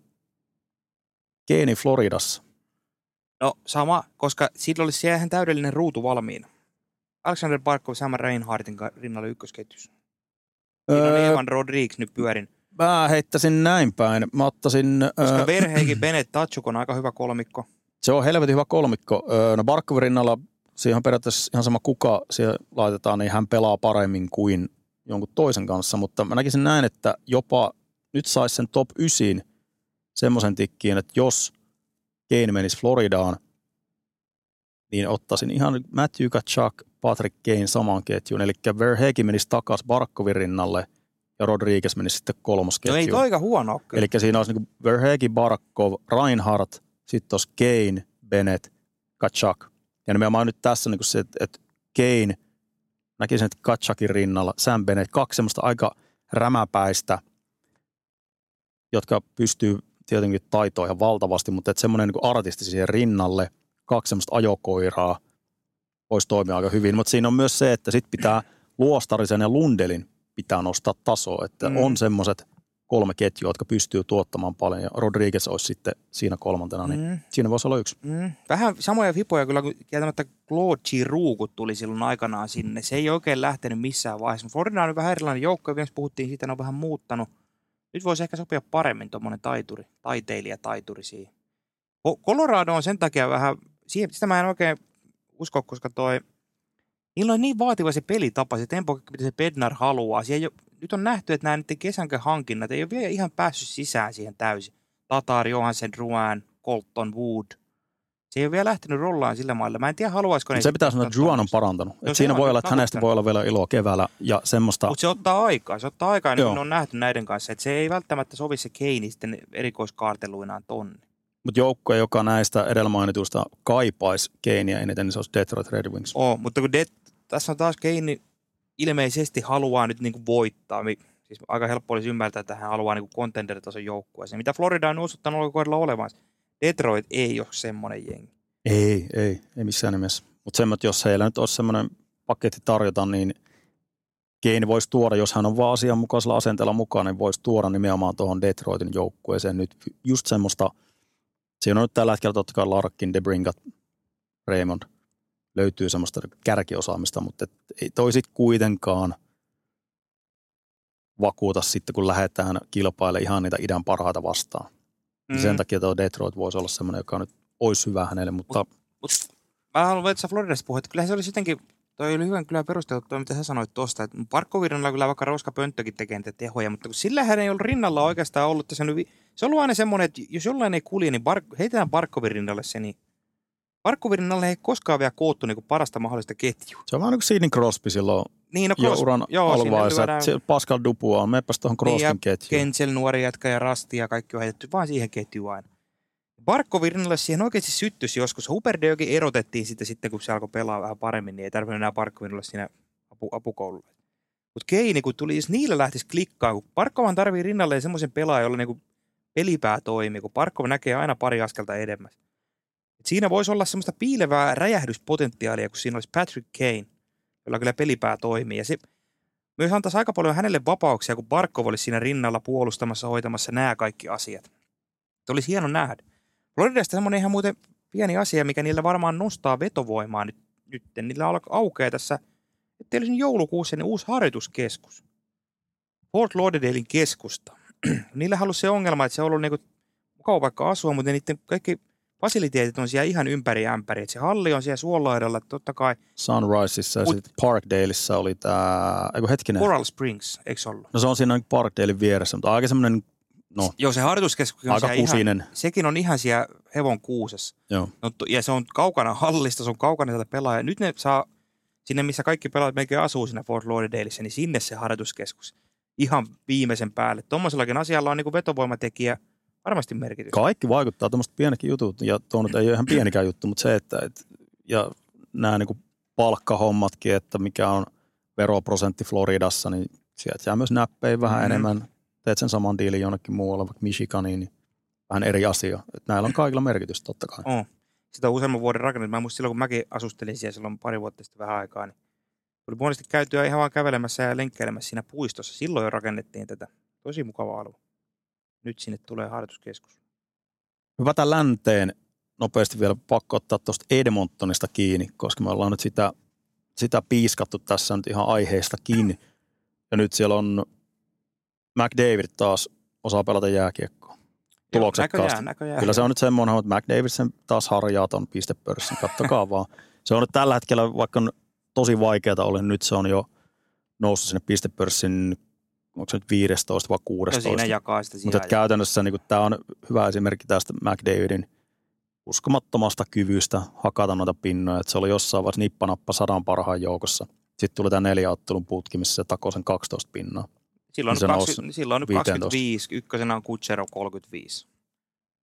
Keini Floridassa. No sama, koska sillä olisi siellä ihan täydellinen ruutu valmiina. Alexander Barkov Sam Reinhardtin rinnalla ykkösketjussa. Siinä on Öö, Evan Rodriguez nyt pyörin. mä heittäisin näin päin. Mä ottaisin, Koska öö, Verheegi, Bennett, Tatsuk on aika hyvä kolmikko. se on helvetin hyvä kolmikko. Öö, no Barkovin rinnalla, siihen on periaatteessa ihan sama kuka siellä laitetaan, niin hän pelaa paremmin kuin jonkun toisen kanssa, mutta mä näkisin näin, että jopa nyt saisi sen top 9 semmoisen tikkiin, että jos Kane menisi Floridaan, niin ottaisin ihan Matthew Kachuk, Patrick Kane samaan ketjuun, eli Verhegi menisi takaisin Barkovin rinnalle ja Rodriguez menisi sitten No ei kolmosketjuun. toi aika huono. Eli siinä olisi niin Verhegi, Barkov, Reinhardt, sitten olisi Kane, Bennett, Kachuk. Ja nimenomaan nyt tässä niin se, että, että Kane, näkisin, että Kachukin rinnalla, Sam Bennett, kaksi semmoista aika rämäpäistä, jotka pystyy tietenkin taitoa ihan valtavasti, mutta että semmoinen niin artisti siihen rinnalle, kaksi semmoista ajokoiraa, voisi toimia aika hyvin. Mutta siinä on myös se, että sitten pitää Luostarisen ja Lundelin pitää nostaa tasoa, että Mm. on semmoiset kolme ketjua, jotka pystyy tuottamaan paljon, ja Rodriguez olisi sitten siinä kolmantena, niin Mm, siinä voisi olla yksi. mm. Vähän samoja fipoja kyllä, kun kieltämättä Claude Giroux, kun tuli silloin aikanaan sinne. Se ei oikein lähtenyt missään vaiheessa. Florida on vähän erilainen joukko, ja puhuttiin siitä, ne on vähän muuttanut. Nyt voisi ehkä sopia paremmin tuommoinen taituri, taiteilija taituri siihen. Colorado on sen takia vähän, sitä mä en oikein usko, koska toi, niillä on niin vaativa se pelitapa, se tempo, mitä se Bednar haluaa. Ole, nyt on nähty, että nämä kesänkö hankinnat ei ole vielä ihan päässyt sisään siihen täysin. Tatar, Johansen, Ruan, Colton, Wood. Se ei ole vielä lähtenyt rollaan sillä mailla. Mä en tiedä, haluaisiko ne... Se pitää sanoa, että Juan on parantanut. No Et siinä on, voi olla, että hänestä voi olla vielä iloa keväällä ja semmoista. Mutta se ottaa aikaa. Se ottaa aikaa, niin kuin on nähty näiden kanssa. Että se ei välttämättä sovi se Keini sitten erikoiskaarteluinaan tonni. Mutta joukkue, joka näistä edellä mainituista kaipaisi Keiniä eniten, niin se olisi Detroit Red Wings. Oo, mutta kun Det, tässä on taas Keini ilmeisesti haluaa nyt niin kuin voittaa. Siis aika helppo olisi ymmärtää, että hän haluaa niin contender-tason joukkueeseen. Mitä Florida on osoittanut kohdalla olevan. Detroit ei ole semmoinen jengi. Ei, ei, ei missään nimessä. Mutta semmoinen, jos heillä nyt olisi semmoinen paketti tarjota, niin Keini voisi tuoda, jos hän on vaan asianmukaisella asenteella mukaan, niin voisi tuoda nimenomaan tuohon Detroitin joukkueeseen nyt just semmoista, siinä on nyt tällä hetkellä totta kai Larkin, DeBringat, Raymond, löytyy semmoista kärkiosaamista, mutta et ei toisit kuitenkaan vakuuta sitten, kun lähdetään kilpailemaan ihan niitä idän parhaita vastaan. Mm. Sen takia tuo Detroit voisi olla semmoinen, joka nyt olisi hyvä hänelle, mutta Mut mä haluan vetää Floridasta puhua, että kyllä se olisi jotenkin, toi oli hyvän kyllä perusteltu toi, mitä sä sanoit tuosta, että Parkkovirralla kyllä vaikka Roska Pönttökin tekee niitä tehoja, mutta kun sillä hän ei ollut rinnalla oikeastaan ollut tässä nyt, se on ollut aina semmoinen, että jos jollain ei kulje, niin Bar- heitetään Parkkovin rinnalle se, niin Parkkovin rinnalle ei koskaan vielä koottu niin parasta mahdollista ketjua. se on vähän niin kuin Sidney Crosby silloin Niin, no jo Crosby- uran joo, alkuvaiheessa, lyödään- Pascal Dubois on, meepäs tuohon Niin, Crosbyn ketjuun. Kensel, nuori jätkä ja Rasti ja kaikki on heitetty vaan siihen ketjuun aina. Barkovin rinnalle siihen oikeasti syttys joskus. Huberdeokin erotettiin sitten, sitten, kun se alkoi pelaa vähän paremmin, niin ei tarvinnut enää Barkovin olla siinä apu, apukoululla. Mutta Keini, kun tuli, jos niillä lähtisi klikkaa, kun Parkkovan tarvii rinnalle semmoisen pelaajan, jolla niinku pelipää toimii, kun Parkkova näkee aina pari askelta edemmäs. Et siinä voisi olla semmoista piilevää räjähdyspotentiaalia, kun siinä olisi Patrick Kane, jolla kyllä pelipää toimii. Ja se myös antaisi aika paljon hänelle vapauksia, kun Barkov olisi siinä rinnalla puolustamassa, hoitamassa nämä kaikki asiat. Se olisi hieno nähdä. Floridasta semmoinen ihan muuten pieni asia, mikä niillä varmaan nostaa vetovoimaa nyt. nyt. Niillä aukeaa tässä, että olisi joulukuussa niin uusi harjoituskeskus. Fort Lauderdalein keskusta. *clears throat* niillä ollut se ongelma, että se on ollut niinku mukava paikka asua, mutta niiden kaikki fasiliteetit on siellä ihan ympäri ämpäri. Se halli on siellä suolaidalla, totta kai Sunriseissa ja sitten Parkdaleissa oli tämä, eikö hetkinen, Coral Springs, eikö ollut? no se on siinä Parkdalein vieressä, mutta aika semmoinen, no Joo, se harjoituskeskus on aika ihan, sekin on ihan siellä hevon kuusessa. joo. No, ja se on kaukana hallista, se on kaukana sieltä pelaajia. Nyt ne saa sinne, missä kaikki pelaajat melkein asuu siinä Fort Lauderdaleissa, niin sinne se harjoituskeskus. Ihan viimeisen päälle. Tuommoisellakin asialla on niin vetovoimatekijä varmasti merkitys. Kaikki vaikuttaa, tuommoiset pienekin jutut, ja tuo nyt ei ole ihan pienikään juttu, mutta se, että, et, ja nämä niin palkkahommatkin, että mikä on veroprosentti Floridassa, niin sieltä jää myös näppejä vähän mm. enemmän. Teet sen saman diilin jonnekin muualle, vaikka Michiganiin, niin vähän eri asia. Et näillä on kaikilla merkitystä totta kai. on. Sitä on useamman vuoden rakennettu. Mä muistan silloin, kun mäkin asustelin siellä silloin pari vuotta sitten vähän aikaa, niin tuli monesti käytyä ihan vaan kävelemässä ja lenkkeilemässä siinä puistossa. Silloin jo rakennettiin tätä. Tosi mukava alue. Nyt sinne tulee harjoituskeskus. Hypätään länteen nopeasti vielä pakko ottaa tuosta Edmontonista kiinni, koska me ollaan nyt sitä, sitä piiskattu tässä nyt ihan aiheesta kiinni. Ja nyt siellä on McDavid taas osaa pelata jääkiekkoa. Tuloksekkaasti. Näköjään, näköjään. Kyllä se on nyt semmoinen, että McDavid sen taas harjaa ton pistepörssin. Kattokaa vaan. Se on nyt tällä hetkellä, vaikka on tosi vaikeaa oli, nyt se on jo noussut sinne pistepörssin, onko se nyt 15 vai No 16. siinä jakaa sitä Mutta käytännössä niin tämä on hyvä esimerkki tästä McDavidin uskomattomasta kyvystä hakata noita pinnoja. Et se oli jossain vaiheessa nippanappa sadan parhaan joukossa. Sitten tuli tämä neljä ottelun putki, missä se takoi sen 12 pinnaa. Silloin, niin se on, nousi 20, silloin on 15. 25, ykkösenä on Kutsero 35.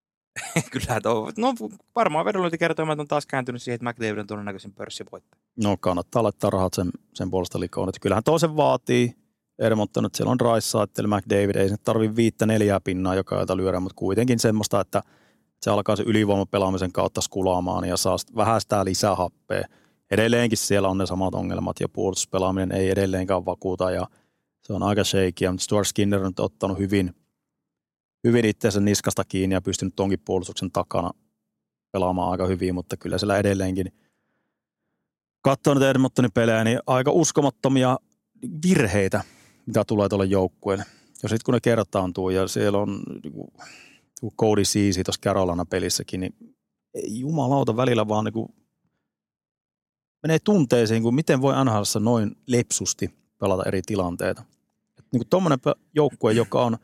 *laughs* Kyllä tuo, no varmaan vedonlyöntikertoimet on taas kääntynyt siihen, että McDavid on todennäköisen pörssivoittaja. No kannattaa laittaa rahat sen, sen puolesta likoon. Että kyllähän toisen vaatii. Edmonton, että siellä on Rice, McDavid, ei se tarvitse viittä neljää pinnaa joka ilta lyödä, mutta kuitenkin semmoista, että se alkaa se ylivoimapelaamisen kautta skulaamaan ja saa vähän sitä lisähappea. Edelleenkin siellä on ne samat ongelmat ja puolustuspelaaminen ei edelleenkään vakuuta ja se on aika shaky. Mutta Stuart Skinner on nyt ottanut hyvin, hyvin itseensä niskasta kiinni ja pystynyt tonkin puolustuksen takana pelaamaan aika hyvin, mutta kyllä siellä edelleenkin katsoo nyt Edmontonin pelejä, niin aika uskomattomia virheitä, mitä tulee tuolle joukkueelle. Ja sitten kun ne kertaantuu ja siellä on niinku, niinku Cody Ceesay tuossa Carolina pelissäkin, niin ei jumalauta välillä vaan niinku menee tunteisiin, kuin miten voi NHLssä noin lepsusti pelata eri tilanteita. Niin kuin pe- joukkue, joka on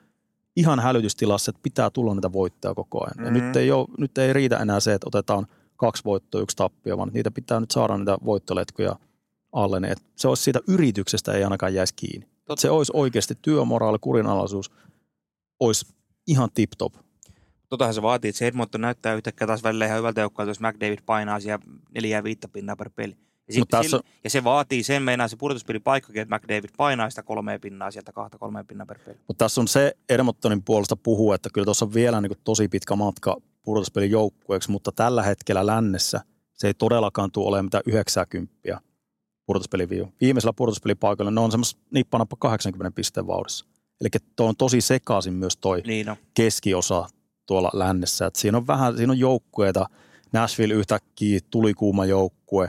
ihan hälytystilassa, että pitää tulla niitä voittoja koko ajan. Ja Mhm. nyt, ei ole, nyt ei riitä enää se, että otetaan kaksi voittoa, yksi tappio, vaan niitä pitää nyt saada niitä voittoletkuja alle. Niin että se olisi siitä yrityksestä ei ainakaan jäisi kiinni. Totta. Se olisi oikeasti työmoraali, kurinalaisuus, olisi ihan tip-top. Totahan se vaatii, että se Edmonton näyttää yhtäkkiä taas välillä ihan hyvältä joukkueelta, jos McDavid painaa siellä neljää viittä pinnaa per peli. Ja, sit, Mut tässä sillä, ja se vaatii sen meinaa se pudotuspelipaikkakin, että McDavid painaa sitä kolmea pinnaa sieltä kahta kolmea pinnaa per peli. Mutta tässä on se Edmontonin puolesta puhuu, että kyllä tuossa on vielä niin kuin tosi pitkä matka pudotuspelin joukkueeksi, mutta tällä hetkellä lännessä se ei todellakaan tule olemaan mitään 90 pudotuspeliviiva. Viimeisellä pudotuspelipaikalla ne on semmoista nippanappa 80 pisteen vauhdissa. Eli tuo on tosi sekaisin myös toi Niin keskiosa tuolla lännessä. Et siinä on vähän, siinä on joukkueita, Nashville yhtäkkiä tuli kuuma joukkue,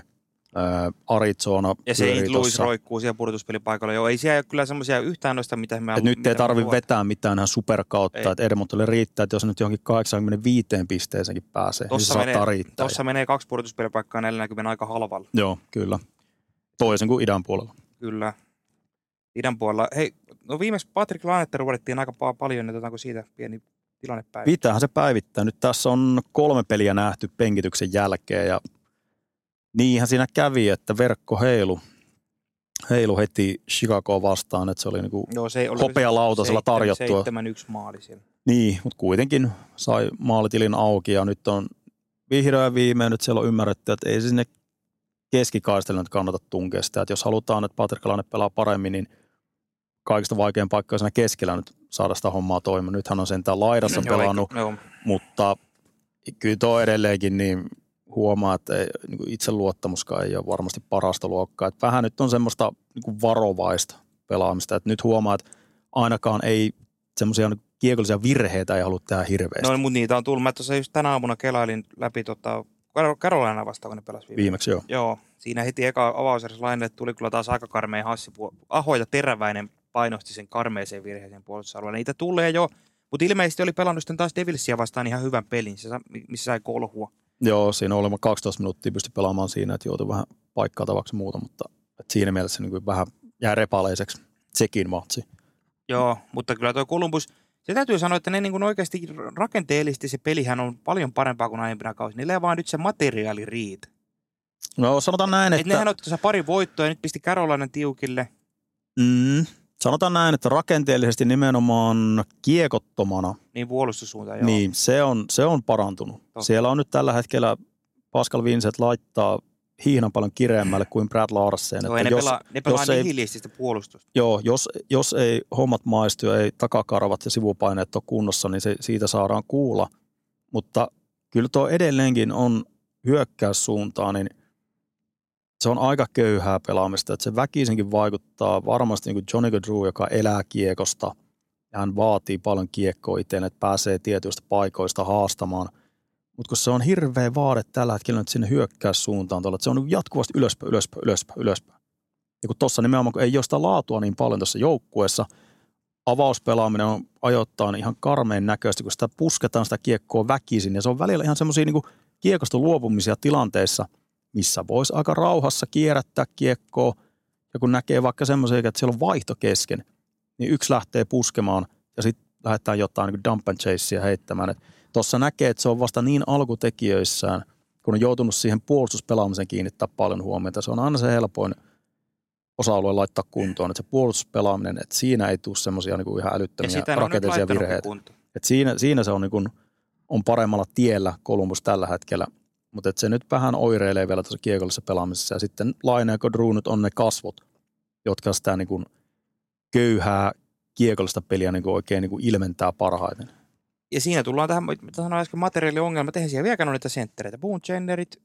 ää, Arizona Ja se. Louis roikkuu siellä pudotuspelipaikalla. Joo, ei siellä ole kyllä semmoisia yhtään noista, mitä me Et nyt mitä ei me tarvi luotaan. vetää mitään ihan superkautta, että Edmontonille riittää, että jos nyt johonkin 85 pisteeseenkin pääsee, Tossa niin se saattaa menee- riittää. Tuossa menee kaksi pudotuspelipaikkaa 40 aika halvalla. Joo, kyllä. Toisin kuin idän puolella. Kyllä. Idän puolella. Hei, no viimeksi Patrick Laanetta ruodittiin aika pa- paljon, niin otetaanko siitä pieni tilannepäivä? Pitäähän se päivittää. Nyt tässä on kolme peliä nähty penkityksen jälkeen ja niinhän siinä kävi, että verkko heilu, heilu heti Chicagoa vastaan, että se oli niinku Joo, se oli hopealautasella tarjottua. 7-1 maali siellä. Niin, mutta kuitenkin sai maalitilin auki ja nyt on vihdoin ja viimein nyt siellä on ymmärretty, että ei se sinne keskikaistelle nyt kannata tunkea sitä. Että jos halutaan, että Patrik Laine pelaa paremmin, niin kaikista vaikein paikka on siinä keskellä nyt saada sitä hommaa toimimaan. Nythän on sentään laidassa Joo, pelannut, Joo, mutta kyllä tuo edelleenkin niin huomaa, että ei, niin kuin itseluottamuskaan ei ole varmasti parasta luokkaa. Että vähän nyt on semmoista niin kuin varovaista pelaamista. Että nyt huomaa, että ainakaan ei semmoisia niin kiekollisia virheitä ei halua tehdä hirveästi. no, mutta niitä on tullut. Mä tuossa just tänä aamuna kelailin läpi tota, Kar- Carolina vastaan, kun ne pelasi viime. Viimeksi joo. Joo, siinä heti eka avauserässä lainille tuli kyllä taas aika karmea hassi. Aho ja Teräväinen painosti sen karmeeseen virheeseen puolustusalueelle. Niitä tulee jo, mutta ilmeisesti oli pelannut sitten taas Devilsia vastaan ihan hyvän pelin, missä sai kolhua. Joo, siinä oli 12 minuuttia pysty pelaamaan siinä, että joutui vähän paikkaatavaksi muuta, mutta siinä mielessä niin kuin vähän jää repaleiseksi sekin matsi. Joo, mutta kyllä tuo Columbus, se täytyy sanoa, että ne niin kuin oikeasti rakenteellisesti se pelihän on paljon parempaa kuin aiempina kausina. Niillä ei vaan nyt se materiaali riitä. No sanotaan näin, Et että, nehän otti tuossa pari voittoa ja nyt pisti Carolinan tiukille. mm, sanotaan näin, että rakenteellisesti nimenomaan kiekottomana, Niin puolustussuuntaan, joo. niin se on, se on parantunut. Totta. Siellä on nyt tällä hetkellä Pascal Vincent laittaa hiihnan paljon kireemmälle kuin Brad Larsen. Joo, että ne, jos, pelaa, ne pelaa jos ei- nihilististä puolustusta. Joo, jos, jos ei hommat maistu ja ei takakarvat ja sivupaineet ole kunnossa, niin se, siitä saadaan kuulla. Mutta kyllä tuo edelleenkin on hyökkäyssuuntaan, niin se on aika köyhää pelaamista. Että se väkisinkin vaikuttaa varmasti niin kuin Johnny Gaudreau, joka elää kiekosta. Ja hän vaatii paljon kiekkoa itselleen, että pääsee tietyistä paikoista haastamaan. Mutta kun se on hirveä vaade tällä hetkellä nyt sinne hyökkäyssuuntaan, tuolla, että se on niin jatkuvasti ylöspäin, ylöspäin, ylöspäin, ylöspäin. Ja kun tuossa nimenomaan, kun ei ole sitä laatua niin paljon tuossa joukkueessa, avauspelaaminen on ajoittain ihan karmeen näköistä, kun sitä pusketaan sitä kiekkoa väkisin. Ja se on välillä ihan semmoisia niin kiekosta luopumisia tilanteissa, missä voisi aika rauhassa kierrättää kiekkoa. Ja kun näkee vaikka semmoisia, että siellä on vaihto kesken, niin yksi lähtee puskemaan ja sitten lähdetään jotain niin dump and chasea heittämään. Tuossa näkee, että se on vasta niin alkutekijöissään, kun on joutunut siihen puolustuspelaamiseen kiinnittää paljon huomiota. Se on aina se helpoin osa-alue laittaa kuntoon, että se puolustuspelaaminen, että siinä ei tule semmoisia niin ihan älyttömiä rakenteellisia virheitä. kuntoon. Et siinä, siinä se on, niin kuin, on paremmalla tiellä Columbus tällä hetkellä, mutta se nyt vähän oireilee vielä tuossa kiekollisessa pelaamisessa. Ja sitten Laine ja nyt on ne kasvot, jotka sitä niin kuin köyhää kiekollista peliä niin kuin oikein niin kuin ilmentää parhaiten. Ja siinä tullaan tähän, mitä sanoin äsken, materiaaliongelmat. Eihän siellä vieläkään ole niitä senttereitä. Boone Jennerit,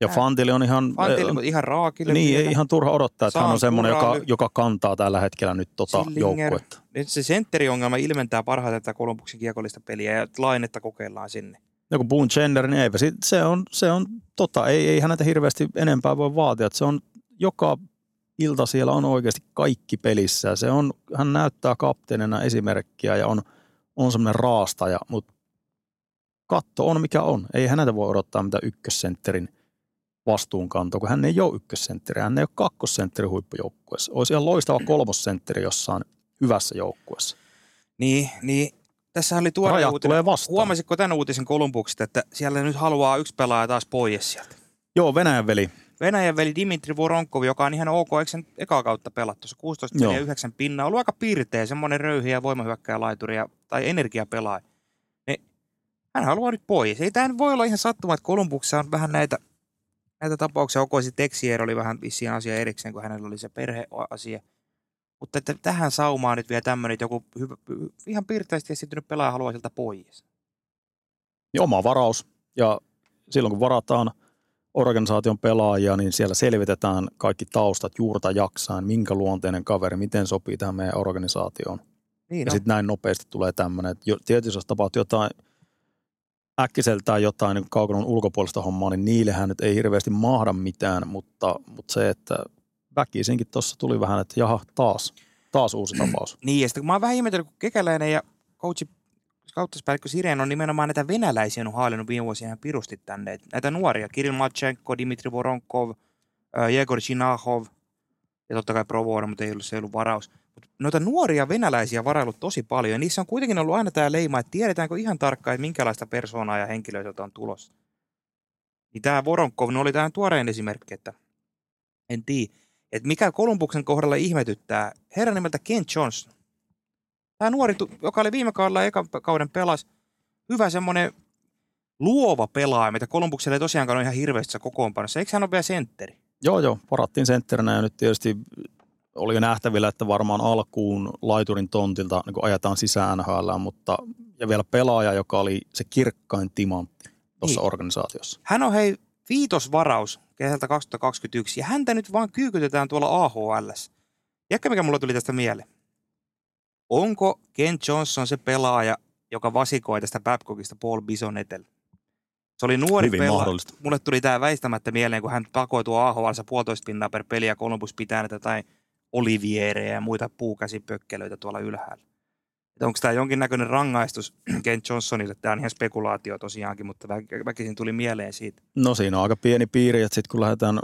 Ja. Fantili on ihan, Fantili, äh, mutta ihan raakille. niin, vielä. ei ihan turha odottaa, että hän on Saan semmoinen, joka, joka kantaa tällä hetkellä nyt tota Sillinger. joukkuetta. Nyt se sentteriongelma ilmentää parhaiten tätä Kolumbuksen kiekollista peliä ja lainetta kokeillaan sinne. No kun Boone Gender, niin eipä, se on, se on tota, ei, ei häneltä hirveästi enempää voi vaatia. Se on joka ilta siellä on oikeasti kaikki pelissä. Se on, hän näyttää kapteenina esimerkkiä ja on, on semmoinen raastaja, mutta katto on mikä on. Ei häneltä voi odottaa mitä ykkössentterin vastuunkantoa, kun hän ei ole ykkössentteri, hän ei ole kakkosentteri huippujoukkueessa. Olisi ihan loistava kolmosentteri jossain hyvässä joukkueessa. Niin, niin tässä oli tuore Rajat uutinen. tulee vastaan. Huomasitko tämän uutisen Kolumbuksesta, että siellä nyt haluaa yksi pelaaja taas pois sieltä? Joo, Venäjän veli. Venäjän veli Dimitri Voronkov, joka on ihan ok, eikö sen ekaa kautta pelattu? tuossa 16 Joo. ja 9 pinna, ollut aika piirteä, semmoinen röyhiä voimahyökkäjä laituri ja, tai energiapelaaja. Niin, hän haluaa nyt pois. Ei tämä voi olla ihan sattuma, että Kolumbuksessa on vähän näitä, näitä tapauksia. Ok, se Texier oli vähän vissiin asia erikseen, kun hänellä oli se perheasia. Mutta että tähän saumaan nyt vielä tämmöinen, että joku hyvä, ihan piirteisesti esittynyt pelaaja haluaa sieltä pois. Niin oma varaus. Ja silloin kun varataan organisaation pelaajia, niin siellä selvitetään kaikki taustat juurta jaksain, minkä luonteinen kaveri, miten sopii tähän meidän organisaatioon. Niin, Ja sitten näin nopeasti tulee tämmöinen, että tietysti jos tapahtuu jotain äkkiseltään jotain niin kaukanon ulkopuolista hommaa, niin niillehän nyt ei hirveästi mahda mitään, mutta, mutta se, että väkisinkin tuossa tuli vähän, että jaha, taas, taas uusi tapaus. Niin, ja sitten kun mä oon vähän ihmetellyt, kun Kekäläinen ja coachi scouttauspäällikkö Siren on nimenomaan näitä venäläisiä on haalinnut viime vuosina ihan pirusti tänne. Et näitä nuoria, Kirill Matchenko, Dimitri Voronkov, Jegor Chinahov ja totta kai Provoda, mutta ei ollut, se ei ollut varaus. Mut noita nuoria venäläisiä varaillut tosi paljon. Ja niissä on kuitenkin ollut aina tämä leima, että tiedetäänkö ihan tarkkaan, että minkälaista persoonaa ja henkilöä sieltä on tulossa. Niin tämä Voronkov no oli tämä tuoreen esimerkki, että en tiedä. Että mikä Kolumbuksen kohdalla ihmetyttää, herran nimeltä Ken Johnson. Tämä nuori, joka oli viime kaudella eka kauden pelas, hyvä semmoinen luova pelaaja, mitä Kolumbuksella ei tosiaankaan ole ihan hirveästi se kokoonpanossa. Eikö hän ole vielä sentteri? Joo, joo, varattiin sentterinä ja nyt tietysti oli jo nähtävillä, että varmaan alkuun laiturin tontilta niin ajetaan sisään NHL, mutta ja vielä pelaaja, joka oli se kirkkain timantti tuossa Niin. organisaatiossa. Hän on hei viitosvaraus kesältä 2021 ja häntä nyt vaan kyykytetään tuolla AHL. Jäkkä mikä mulla tuli tästä mieleen. Onko Ken Johnson se pelaaja, joka vasikoi tästä Babcockista Paul Bisonetelle? Se oli nuori Hyvin pelaaja. mahdollista. Mulle tuli tämä väistämättä mieleen, kun hän pakoi tuo AHL puolitoista pinnaa per peli ja Columbus pitää näitä tai Oliviereja ja muita puukäsipökkelöitä tuolla ylhäällä. Että onko tämä jonkinnäköinen rangaistus *clears throat* Ken Johnsonille? Tämä on ihan spekulaatio tosiaankin, mutta vä- väkisin tuli mieleen siitä. No siinä on aika pieni piiri, että sitten kun lähdetään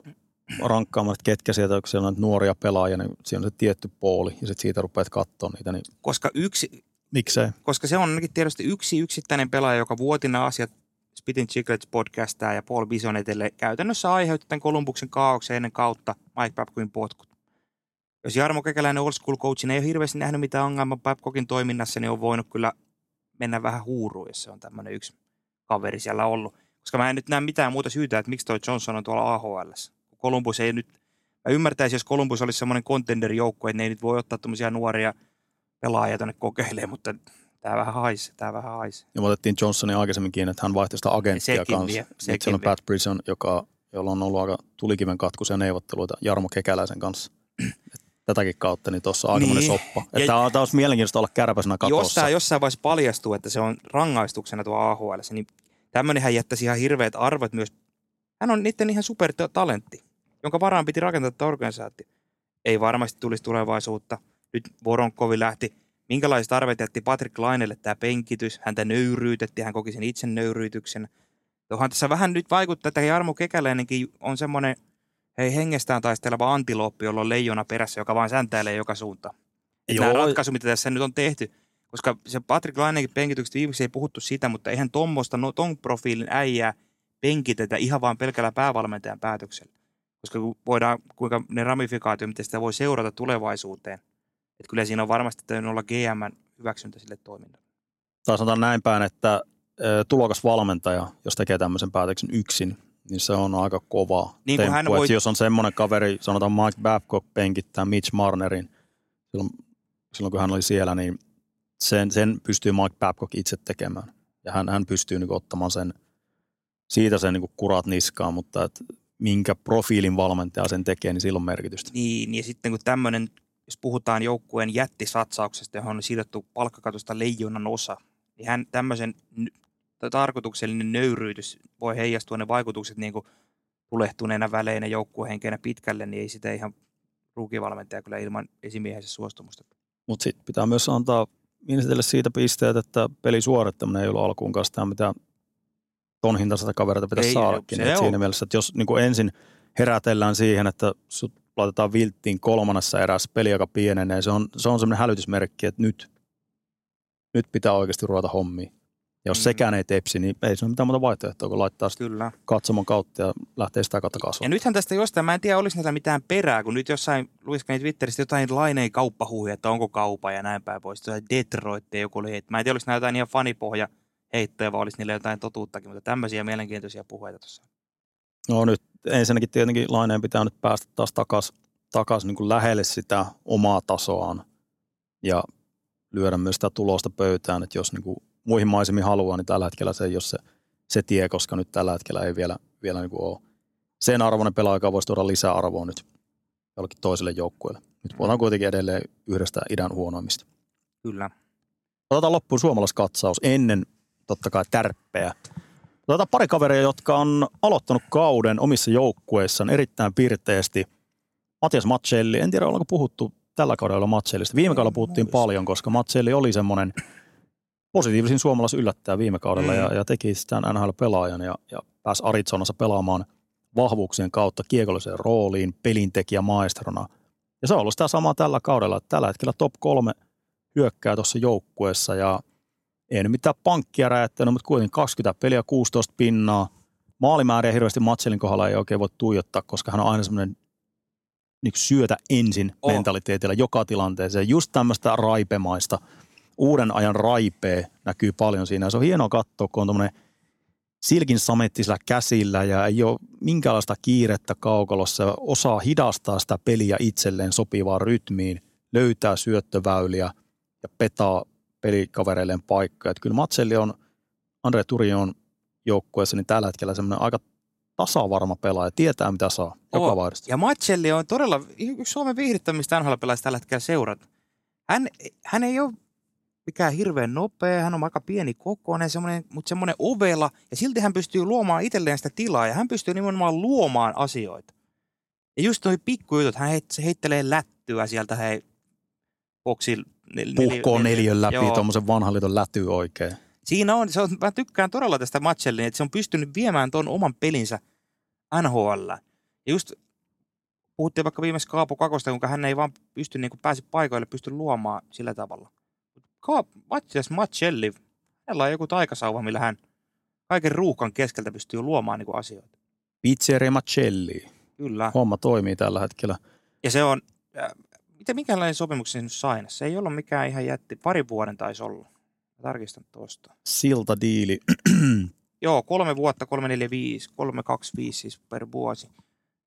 rankkaamaan, että ketkä sieltä, kun siellä on nuoria pelaajia, niin siinä on se tietty pooli, ja sitten siitä rupeat katsoa niitä, niin Koska, yksi, miksei? koska se on ainakin tietysti yksi yksittäinen pelaaja, joka vuoti nämä asiat Spitting Chicklets podcastaa ja Paul Bisonetelle käytännössä aiheutti tämän Kolumbuksen kaauksen ennen kautta Mike Babcockin potkut. Jos Jarmo Kekäläinen old school coachin ei ole hirveästi nähnyt mitään ongelmaa Babcockin toiminnassa, niin on voinut kyllä mennä vähän huuruun, jos se on tämmöinen yksi kaveri siellä ollut. Koska mä en nyt näe mitään muuta syytä, että miksi toi Johnson on tuolla AHL. Columbus ei nyt, mä ymmärtäisin, jos Columbus olisi semmoinen contender-joukko, että ne ei nyt voi ottaa tämmöisiä nuoria pelaajia tuonne kokeilemaan, mutta tämä vähän haisi, tämä vähän haisi. Ja me otettiin Johnsonin aikaisemminkin, että hän vaihtoi sitä agenttia Sekin kanssa. vie, Nyt sekin siellä on vie. Pat Brisson, joka, jolla on ollut aika tulikiven katkuisia neuvotteluita Jarmo Kekäläisen kanssa. Tätäkin kautta, niin tuossa on aikamoinen Niin. soppa. Ja- Että tämä on, tää olisi mielenkiintoista olla kärpäsenä Jos katossa. tämä jossain vaiheessa paljastuu, että se on rangaistuksena tuo AHL, niin tämmöinenhän jättäisi ihan hirveät arvot myös. Hän on niiden ihan supertalentti, jonka varaan piti rakentaa tätä organisaatio. Ei varmasti tulisi tulevaisuutta. Nyt Voronkovi lähti. Minkälaiset arvet jätti Patrick Lainelle tämä penkitys? Häntä nöyryytettiin, hän koki sen itse nöyryytyksen. Onhan tässä vähän nyt vaikuttaa, että Jarmo Kekäläinenkin on semmoinen hei, hengestään taisteleva antilooppi, jolla on leijona perässä, joka vaan säntäilee joka suuntaan. Nämä ratkaisu, mitä tässä nyt on tehty, koska se Patrick Lainenkin penkitykset viimeksi ei puhuttu sitä, mutta eihän tuommoista, no, ton profiilin äijää penkitetä ihan vaan pelkällä päävalmentajan päätöksellä. Koska voidaan, kuinka ne ramifikaatio, miten sitä voi seurata tulevaisuuteen. Että kyllä siinä on varmasti täytynyt olla GM hyväksyntä sille toiminnalle. Tai sanotaan näin päin, että tulokas valmentaja, jos tekee tämmöisen päätöksen yksin, niin se on aika kova Niin temppu. hän Voi... voi- Jos on semmoinen kaveri, sanotaan Mike Babcock penkittää Mitch Marnerin, silloin, silloin kun hän oli siellä, niin sen, sen pystyy Mike Babcock itse tekemään. Ja hän, hän pystyy niin ottamaan sen, siitä sen niin kurat niskaan, mutta et minkä profiilin valmentaja sen tekee, niin sillä on merkitystä. Niin, ja sitten kun tämmöinen, jos puhutaan joukkueen jättisatsauksesta, johon on sidottu palkkakatosta leijonan osa, niin hän tämmöisen tarkoituksellinen nöyryytys voi heijastua ne vaikutukset niin kuin tulehtuneena väleinä joukkuehenkeenä pitkälle, niin ei sitä ihan ruukivalmentaja kyllä ilman esimiehensä suostumusta. Mutta sitten pitää myös antaa Minnesotelle siitä pisteet, että pelin suorittaminen ei ollut alkuun kanssa mitä ton hintaista kavereita pitäisi Ei, saadakin. se siinä mielessä, että jos niin kuin ensin herätellään siihen, että sut laitetaan vilttiin kolmannessa erässä peli, joka pienenee, se on, se on semmoinen hälytysmerkki, että nyt, nyt pitää oikeasti ruveta hommiin. Ja jos Mm. sekään ei tepsi, niin ei se ole mitään muuta vaihtoehtoa, kun laittaa Kyllä. katsomon kautta ja lähtee sitä kautta Ja kasvamaan. nythän tästä jostain, mä en tiedä oliko näillä mitään perää, kun nyt jossain luiskelin Twitteristä jotain laineen kauppahuhuja, että onko kaupa ja näin päin pois. Jotain Detroit ja joku oli, että mä en tiedä oliko nämä jotain ihan fanipohja heittoja, vai olisi niillä jotain totuuttakin, mutta tämmöisiä mielenkiintoisia puheita tuossa. No nyt ensinnäkin tietenkin laineen pitää nyt päästä taas takaisin takas niin lähelle sitä omaa tasoaan ja lyödä myös sitä tulosta pöytään, että jos niin kuin muihin maisemiin haluaa, niin tällä hetkellä se ei ole se, se tie, koska nyt tällä hetkellä ei vielä, vielä niin kuin ole sen arvoinen pelaaja, joka voisi tuoda lisää arvoa nyt jollekin toiselle joukkueelle. Nyt puhutaan kuitenkin edelleen yhdestä idän huonoimmista. Kyllä. Otetaan loppuun suomalaiskatsaus ennen totta kai tärppejä. Otetaan pari kaveria, jotka on aloittanut kauden omissa joukkueissaan erittäin pirteästi. Matias Matselli, en tiedä ollaanko puhuttu tällä kaudella Matsellista. Viime kaudella puhuttiin paljon, koska Matselli oli semmoinen positiivisin suomalais yllättäjä viime kaudella Mm. ja, ja teki sitä NHL-pelaajan ja, ja pääsi Arizonassa pelaamaan vahvuuksien kautta kiekolliseen rooliin, pelintekijä maestrona. Ja se on ollut sitä samaa tällä kaudella, että tällä hetkellä top kolme hyökkää tuossa joukkueessa ja ei nyt mitään pankkia räjättänyt, mutta kuitenkin 20 peliä, 16 pinnaa. Maalimääriä hirveästi Matselin kohdalla ei oikein voi tuijottaa, koska hän on aina semmoinen niin syötä ensin oh. mentaliteetillä joka tilanteeseen. Just tämmöistä raipemaista, uuden ajan raipee näkyy paljon siinä. Ja se on hienoa katsoa, kun on tuommoinen silkin samettisilla käsillä ja ei ole minkäänlaista kiirettä kaukalossa. Osaa hidastaa sitä peliä itselleen sopivaan rytmiin, löytää syöttöväyliä ja petaa pelikavereilleen paikkoja. Että kyllä Matselli on Andre Turion joukkueessa niin tällä hetkellä semmoinen aika tasavarma pelaaja, tietää mitä saa joka Oo. vaihdosta. Ja Matselli on todella yksi Suomen viihdyttämistä nhl tällä hetkellä seurata. Hän, hän ei ole mikään hirveän nopea, hän on aika pieni kokoinen, semmoinen, mutta semmoinen ovela, ja silti hän pystyy luomaan itselleen sitä tilaa, ja hän pystyy nimenomaan luomaan asioita. Ja just noi pikkujutut, hän heit, se heittelee lättyä sieltä, hei, boksilla. Nel, Puhkoo neljön läpi tuommoisen vanhan liiton läty oikein. Siinä on, se on, mä tykkään todella tästä Matchellin, että se on pystynyt viemään tuon oman pelinsä NHL. Ja just puhuttiin vaikka viimeis Kaapo Kakosta, kuinka hän ei vaan pysty niin kuin pääsi paikoille, pysty luomaan sillä tavalla. Kaap, Matias Matchelli, hänellä on joku taikasauva, millä hän kaiken ruuhkan keskeltä pystyy luomaan niin kuin asioita. Pizzeria Macelli. Kyllä. Homma toimii tällä hetkellä. Ja se on, miten minkälainen sopimuksen se nyt sai? Se ei ollut mikään ihan jätti, pari vuoden taisi olla. Mä tarkistan tuosta. Siltadiili. *clears throat* Joo, kolme vuotta, 345, 325 siis per vuosi.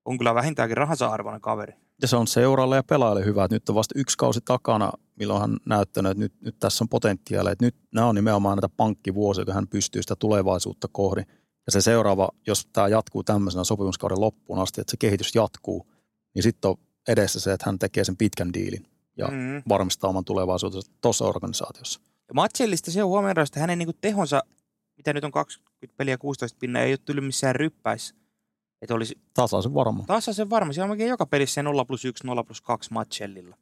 On kyllä vähintäänkin rahansa arvoinen kaveri. Ja se on seuralle ja pelaajalle hyvä, että nyt on vasta yksi kausi takana, milloin hän näyttänyt, että nyt, nyt tässä on potentiaalia. Että nyt nämä on nimenomaan näitä pankkivuosia, kun hän pystyy sitä tulevaisuutta kohdi. Ja se seuraava, jos tämä jatkuu tämmöisenä sopimuskauden loppuun asti, että se kehitys jatkuu, niin sitten on edessä se, että hän tekee sen pitkän diilin ja Mm. varmistaa oman tulevaisuutensa tuossa organisaatiossa. Ja Matsellista se on huomioida, että hänen niinku tehonsa, mitä nyt on 20 peliä 16 pinna, ei ole tullut missään ryppäissä. Että olisi Tasaisen varma. tasaisen varma. Siellä on oikein joka pelissä se 0 plus 1, 0 plus 2 Matsellilla.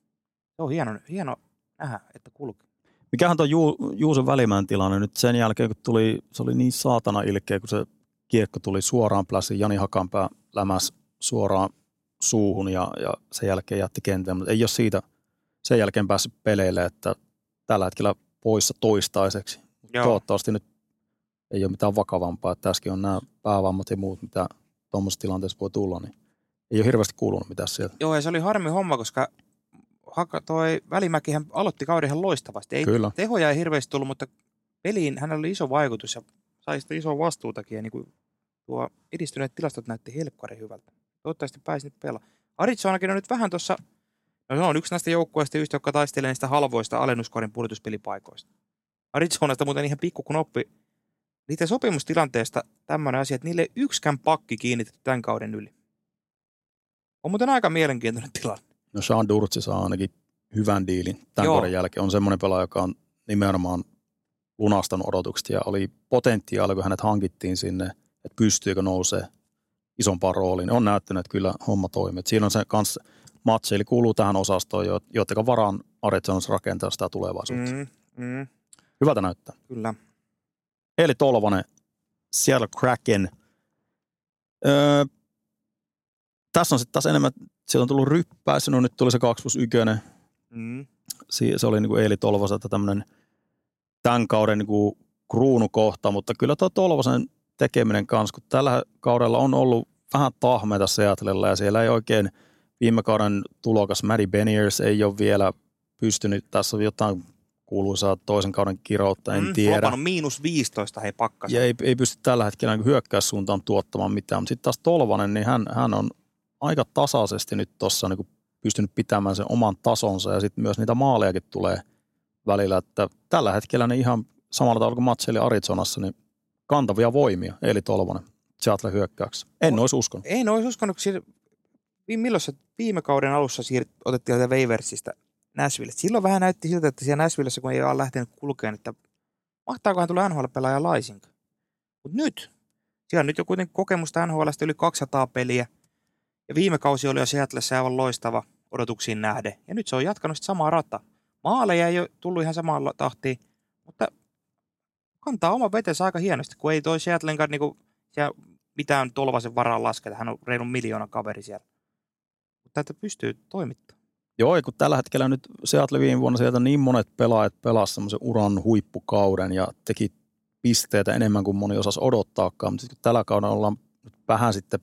Se on hieno, hieno nähdä, että kulkee. Mikähän tuo Ju, Juuson välimään tilanne nyt sen jälkeen, kun tuli, se oli niin saatana ilkeä, kun se kiekko tuli suoraan pläsiin, Jani Hakanpää lämäs suoraan suuhun ja, ja sen jälkeen jätti kentän, mutta ei ole siitä sen jälkeen päässyt peleille, että tällä hetkellä poissa toistaiseksi. Joo. Toivottavasti nyt ei ole mitään vakavampaa, että tässäkin on nämä päävammat ja muut, mitä tuommoisessa tilanteessa voi tulla, niin ei ole hirveästi kuulunut mitään sieltä. Joo, ja se oli harmi homma, koska Haka, toi Välimäkihän aloitti kauden ihan loistavasti. Ei Kyllä. tehoja ei hirveästi tullut, mutta peliin hänellä oli iso vaikutus ja sai sitä isoa vastuutakin. Ja niin kuin tuo edistyneet tilastot näytti helkkari hyvältä. Toivottavasti pääsi nyt pelaamaan. Arizonakin on nyt vähän tuossa, no se on yksi näistä joukkueista just, jotka taistelee niistä halvoista alennuskorin pudotuspelipaikoista. Arizonasta muuten ihan pikku knoppi. Niiden sopimustilanteesta tämmöinen asia, että niille ei yksikään pakki kiinnitetty tämän kauden yli. On muuten aika mielenkiintoinen tilanne. No Sean Durtsi saa ainakin hyvän diilin tämän Joo. kauden jälkeen. On semmoinen pelaaja, joka on nimenomaan lunastanut odotukset ja oli potentiaali, kun hänet hankittiin sinne, että pystyykö nousee isompaan rooliin. On näyttänyt, että kyllä homma toimii. Et siinä on se kanssa matsi, eli kuuluu tähän osastoon, jo- joiden varaan Arizonassa rakentaa sitä tulevaisuutta. Mm. Mm, Hyvältä näyttää. kyllä. Eli Tolvanen, Seattle Kraken. Öö, tässä on sitten taas enemmän, sieltä on tullut ryppäys, no nyt tuli se 2 plus 1. Mm. Si- Se oli niin kuin Eeli Tolvaselta tämmöinen tämän kauden niin kuin kruunukohta, mutta kyllä tuo Tolvasen tekeminen kanssa, kun tällä kaudella on ollut vähän tahmeita Seattlella ja siellä ei oikein viime kauden tulokas Matty Beniers ei ole vielä pystynyt, tässä on jotain kuuluisaa toisen kauden kiroutta, en mm, tiedä. Flopannut miinus 15 hei pakkas. Ja ei, ei pysty tällä hetkellä hyökkäyssuuntaan tuottamaan mitään, mutta sitten taas Tolvanen, niin hän, hän on aika tasaisesti nyt tuossa niin pystynyt pitämään sen oman tasonsa ja sitten myös niitä maalejakin tulee välillä, että tällä hetkellä ne ihan samalla tavalla kuin Matseli Arizonassa, niin kantavia voimia, eli Tolvanen Seattle hyökkäyksessä. En olisi uskonut. En olisi uskonut, kun siinä, milloin se viime kauden alussa siirt, otettiin sieltä Waversista Nashville. Silloin vähän näytti siltä, että siellä Nashvillessä, kun ei ole lähtenyt kulkeen, että mahtaakohan tulla NHL-pelaaja laisinkaan. Mutta nyt, siellä on nyt jo kuitenkin kokemusta NHLstä yli 200 peliä. Ja viime kausi oli jo Seattlessa aivan loistava odotuksiin nähden. Ja nyt se on jatkanut sit samaa rata. Maaleja ei ole tullut ihan samalla tahtiin, kantaa oma vetensä aika hienosti, kun ei toi Seattlenkaan niinku, mitään tolvasen varaan lasketa. Hän on reilun miljoona kaveri siellä. Mutta että pystyy toimittamaan. Joo, kun tällä hetkellä nyt Seattle viime vuonna sieltä niin monet pelaajat pelasivat semmoisen uran huippukauden ja teki pisteitä enemmän kuin moni osasi odottaakaan, mutta kun tällä kaudella ollaan nyt vähän sitten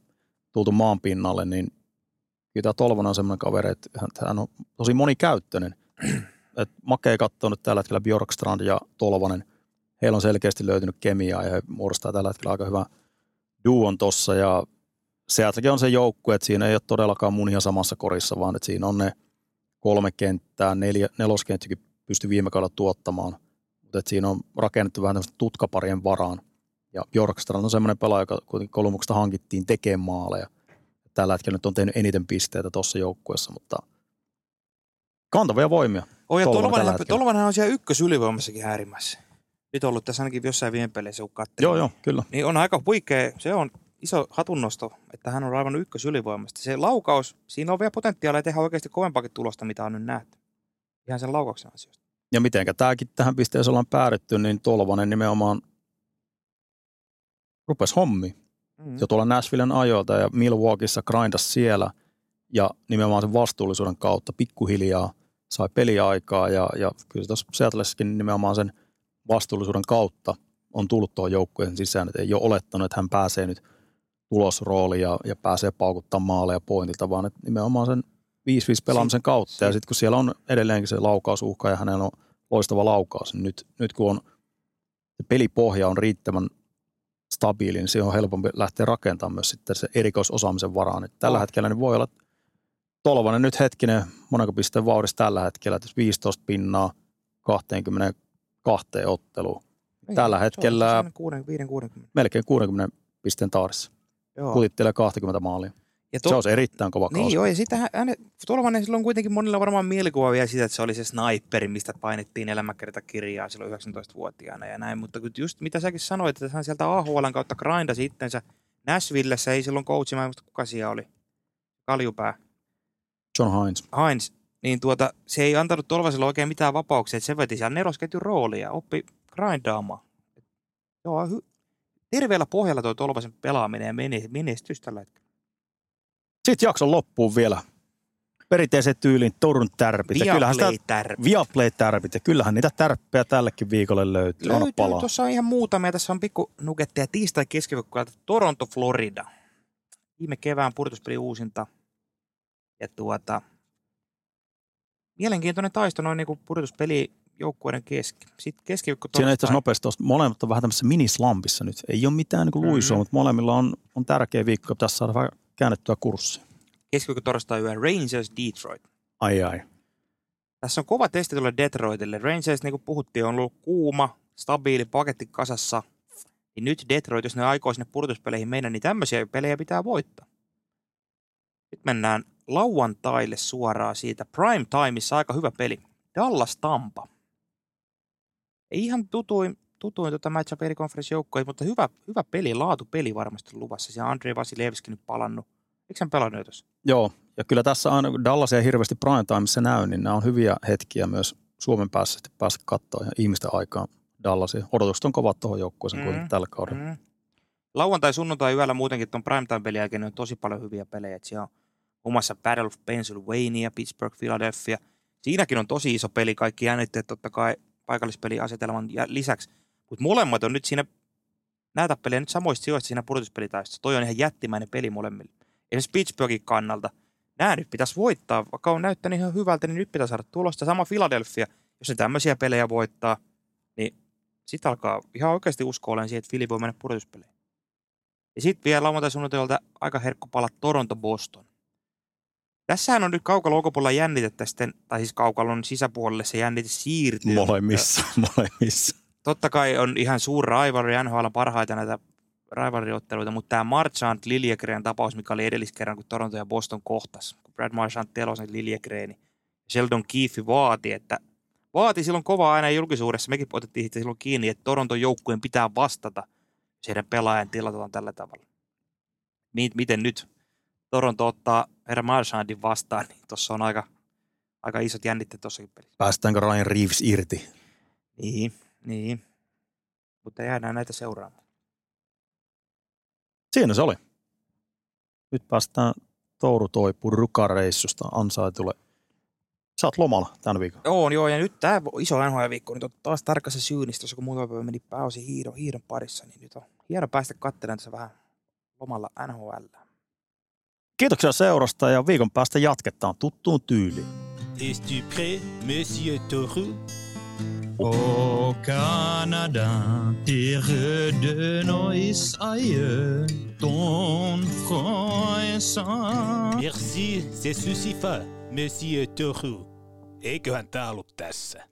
tultu maan pinnalle, niin kyllä tämä on semmoinen kaveri, että hän- on tosi monikäyttöinen. Et Make katsoo nyt tällä hetkellä Bjorkstrand ja Tolvanen. Heillä on selkeästi löytynyt kemiaa ja he muodostaa tällä hetkellä aika hyvän duon tossa ja Seattlekin on se joukkue, että siinä ei ole todellakaan munia samassa korissa, vaan että siinä on ne kolme kenttää, neljä, neloskenttäkin pystyi viime kaudella tuottamaan, mutta että siinä on rakennettu vähän tämmöistä tutkaparien varaan. Ja Bjorkstrand on semmoinen pelaaja, joka kuitenkin Kolumuksesta hankittiin tekemään maaleja. Tällä hetkellä nyt on tehnyt eniten pisteitä tuossa joukkueessa, mutta kantavia voimia. Oh, ja Tolvanen Tolvanen, on siellä ykkösylivoimassakin äärimmäissä. Nyt ollut tässä ainakin jossain viime peleissä, kun katselin. Joo, joo, kyllä. Niin on aika huikea, se on iso hatunnosto, että hän on aivan ykkösylivoimasta. Se laukaus, siinä on vielä potentiaalia tehdä oikeasti kovempaakin tulosta, mitä on nyt nähty. Ihan sen laukauksen ansiosta. Ja mitenkä tämäkin tähän pisteeseen ollaan päädytty, niin Tolvanen nimenomaan rupesi hommi. Mm. jo tuolla Nashvillen ajoilta ja Milwaukeeissa grindas siellä ja nimenomaan sen vastuullisuuden kautta pikkuhiljaa sai peliaikaa ja, ja kyllä tuossa Seattlessakin nimenomaan sen vastuullisuuden kautta on tullut tuohon joukkueen sisään, että ei ole olettanut, että hän pääsee nyt tulosrooliin ja, ja pääsee paukuttamaan maaleja pointilta, vaan että nimenomaan sen 5-5 pelaamisen kautta ja sitten kun siellä on edelleenkin se laukausuhka ja hänellä on loistava laukaus, niin nyt, nyt kun on se pelipohja on riittävän stabiili, niin siihen on helpompi lähteä rakentamaan myös sitten se erikoisosaamisen varaan. Että tällä hetkellä niin voi olla Tolvanen nyt hetkinen, monenko pisteen vauhdissa tällä hetkellä, että jos 15 pinnaa 22 otteluun. Niin, tällä hetkellä- siinä 6, 60. Melkein 60 pisteen taarissa. Joo. Kutittelee 20 maalia. Ja Se olisi erittäin kova kausi. Niin joo, ja sitten hän, Tolvanen silloin kuitenkin monilla varmaan mielikuva vielä siitä, että se oli se sniperi, mistä painettiin elämäkertakirjaa silloin 19-vuotiaana ja näin. Mutta just mitä säkin sanoit, että hän sieltä AHLn kautta grindasi itsensä. Nashvillessä ei silloin coachi, mä en muista kuka siellä oli. Kaljupää. John Hines. Heinz. Niin tuota, se ei antanut Tolvaselle oikein mitään vapauksia, että se veti siellä nelosketjun roolia, oppi grindaamaan. Joo, hy- terveellä pohjalla tuo Tolvasen pelaaminen ja mene- menestys tällä hetkellä. Sitten jakson loppuun vielä. Perinteisen tyylin Turun tärpit. Ja kyllähän sitä Viaplay tärpi. Viaplay-tärpit. Ja kyllähän niitä tärppejä tällekin viikolle löytyy. Löytyy, palaa. tuossa on ihan muutamia. Tässä on pikku nuketteja tiistai keskiviikkoilta Toronto, Florida. Viime kevään purtuspeli uusinta. Ja tuota, mielenkiintoinen taisto noin niinku purtuspeli joukkueiden keski. Sitten keskiviikko Siinä itse asiassa torstai. nopeasti tuosta, molemmat on vähän tämmöisessä minislampissa nyt. Ei ole mitään niin luisua, Mhm. mutta molemmilla on, on tärkeä viikko. Pitäisi saada vähän käännettyä kurssia. Keskiviikko torstai yö Rangers Detroit. Ai ai. Tässä on kova testi tuolle Detroitille. Rangers, niin kuin puhuttiin, on ollut kuuma, stabiili paketti kasassa. Niin nyt Detroit, jos ne aikoo sinne purtuspeleihin mennä, niin tämmöisiä pelejä pitää voittaa. Nyt mennään lauantaille suoraan siitä. Prime Timeissa aika hyvä peli. Dallas Tampa. Ei ihan tutuin, tutuin tuota matchup eri konferenssijoukkoja, mutta hyvä, hyvä peli, laatu peli varmasti luvassa. Siellä Andrei Vasilevski nyt palannut. Eikö hän pelannut jo tuossa? Joo, ja kyllä tässä aina, kun Dallasia hirveästi prime timeissa näy, niin nämä on hyviä hetkiä myös Suomen päässä sitten päästä katsoa ja ihmisten aikaan Dallasia. Odotukset on kovat tuohon joukkueeseen Mm. kuitenkin tällä kaudella. Mm. lauantai, sunnuntai yöllä muutenkin tuon primetime-pelin jälkeen niin on tosi paljon hyviä pelejä. Et siellä on muun muassa Battle of Pennsylvania, Pittsburgh, Philadelphia. Siinäkin on tosi iso peli, kaikki jännitteet totta kai paikallispeliasetelman lisäksi. Mutta molemmat on nyt siinä näitä pelejä nyt samoista sijoista siinä pudotuspelitaistossa. Toi on ihan jättimäinen peli molemmille. Esimerkiksi Pittsburghin kannalta. Nämä nyt pitäisi voittaa, vaikka on näyttänyt ihan hyvältä, niin nyt pitäisi saada tulosta. Sama Philadelphia, jos ne tämmöisiä pelejä voittaa, niin sitten alkaa ihan oikeasti uskoa olen siihen, että Philly voi mennä pudotuspeleihin. Ja sitten vielä lauantai aika herkku pala Toronto-Boston. Tässähän on nyt kaukalla ulkopuolella jännitettä sitten, tai siis kaukalon sisäpuolelle se jännite siirtyy. Molemmissa, *laughs* molemmissa. Totta kai on ihan suuri rivalry, NHL parhaita näitä rivalry-otteluita, mutta tämä Marchant Liljegren tapaus, mikä oli edelliskerran, kun Toronto ja Boston kohtas, kun Brad Marchant telosen Liljegreeni. Sheldon Keefe vaati, että vaati silloin kovaa aina julkisuudessa, mekin otettiin itse silloin kiinni, että Toronton joukkueen pitää vastata, jos heidän pelaajan tilataan tällä tavalla. Miten nyt Toronto ottaa herra Marchandin vastaan, niin tuossa on aika, aika isot jännitteet tuossakin pelissä. Päästäänkö Ryan Reeves irti? Niin, niin. Mutta jäädään näitä seuraamaan. Siinä se oli. Nyt päästään Touru Toipun rukareissusta ansaitulle. Sä oot lomalla tämän viikon. Joo, joo, ja nyt tämä iso NHL-viikko, nyt on taas tarkassa syynissä, kun muutama päivä meni pääosin hiidon, hiidon parissa, niin nyt on hieno päästä katselemaan tässä vähän lomalla NHL. Kiitoksia seurasta ja viikon päästä jatketaan tuttuun tyyliin. Es-tu prêt, Monsieur Toru? Au Canada, terre de nos aïeux, ton front Merci, c'est suffisant, Monsieur Toru. Eiköhän tää ollut tässä.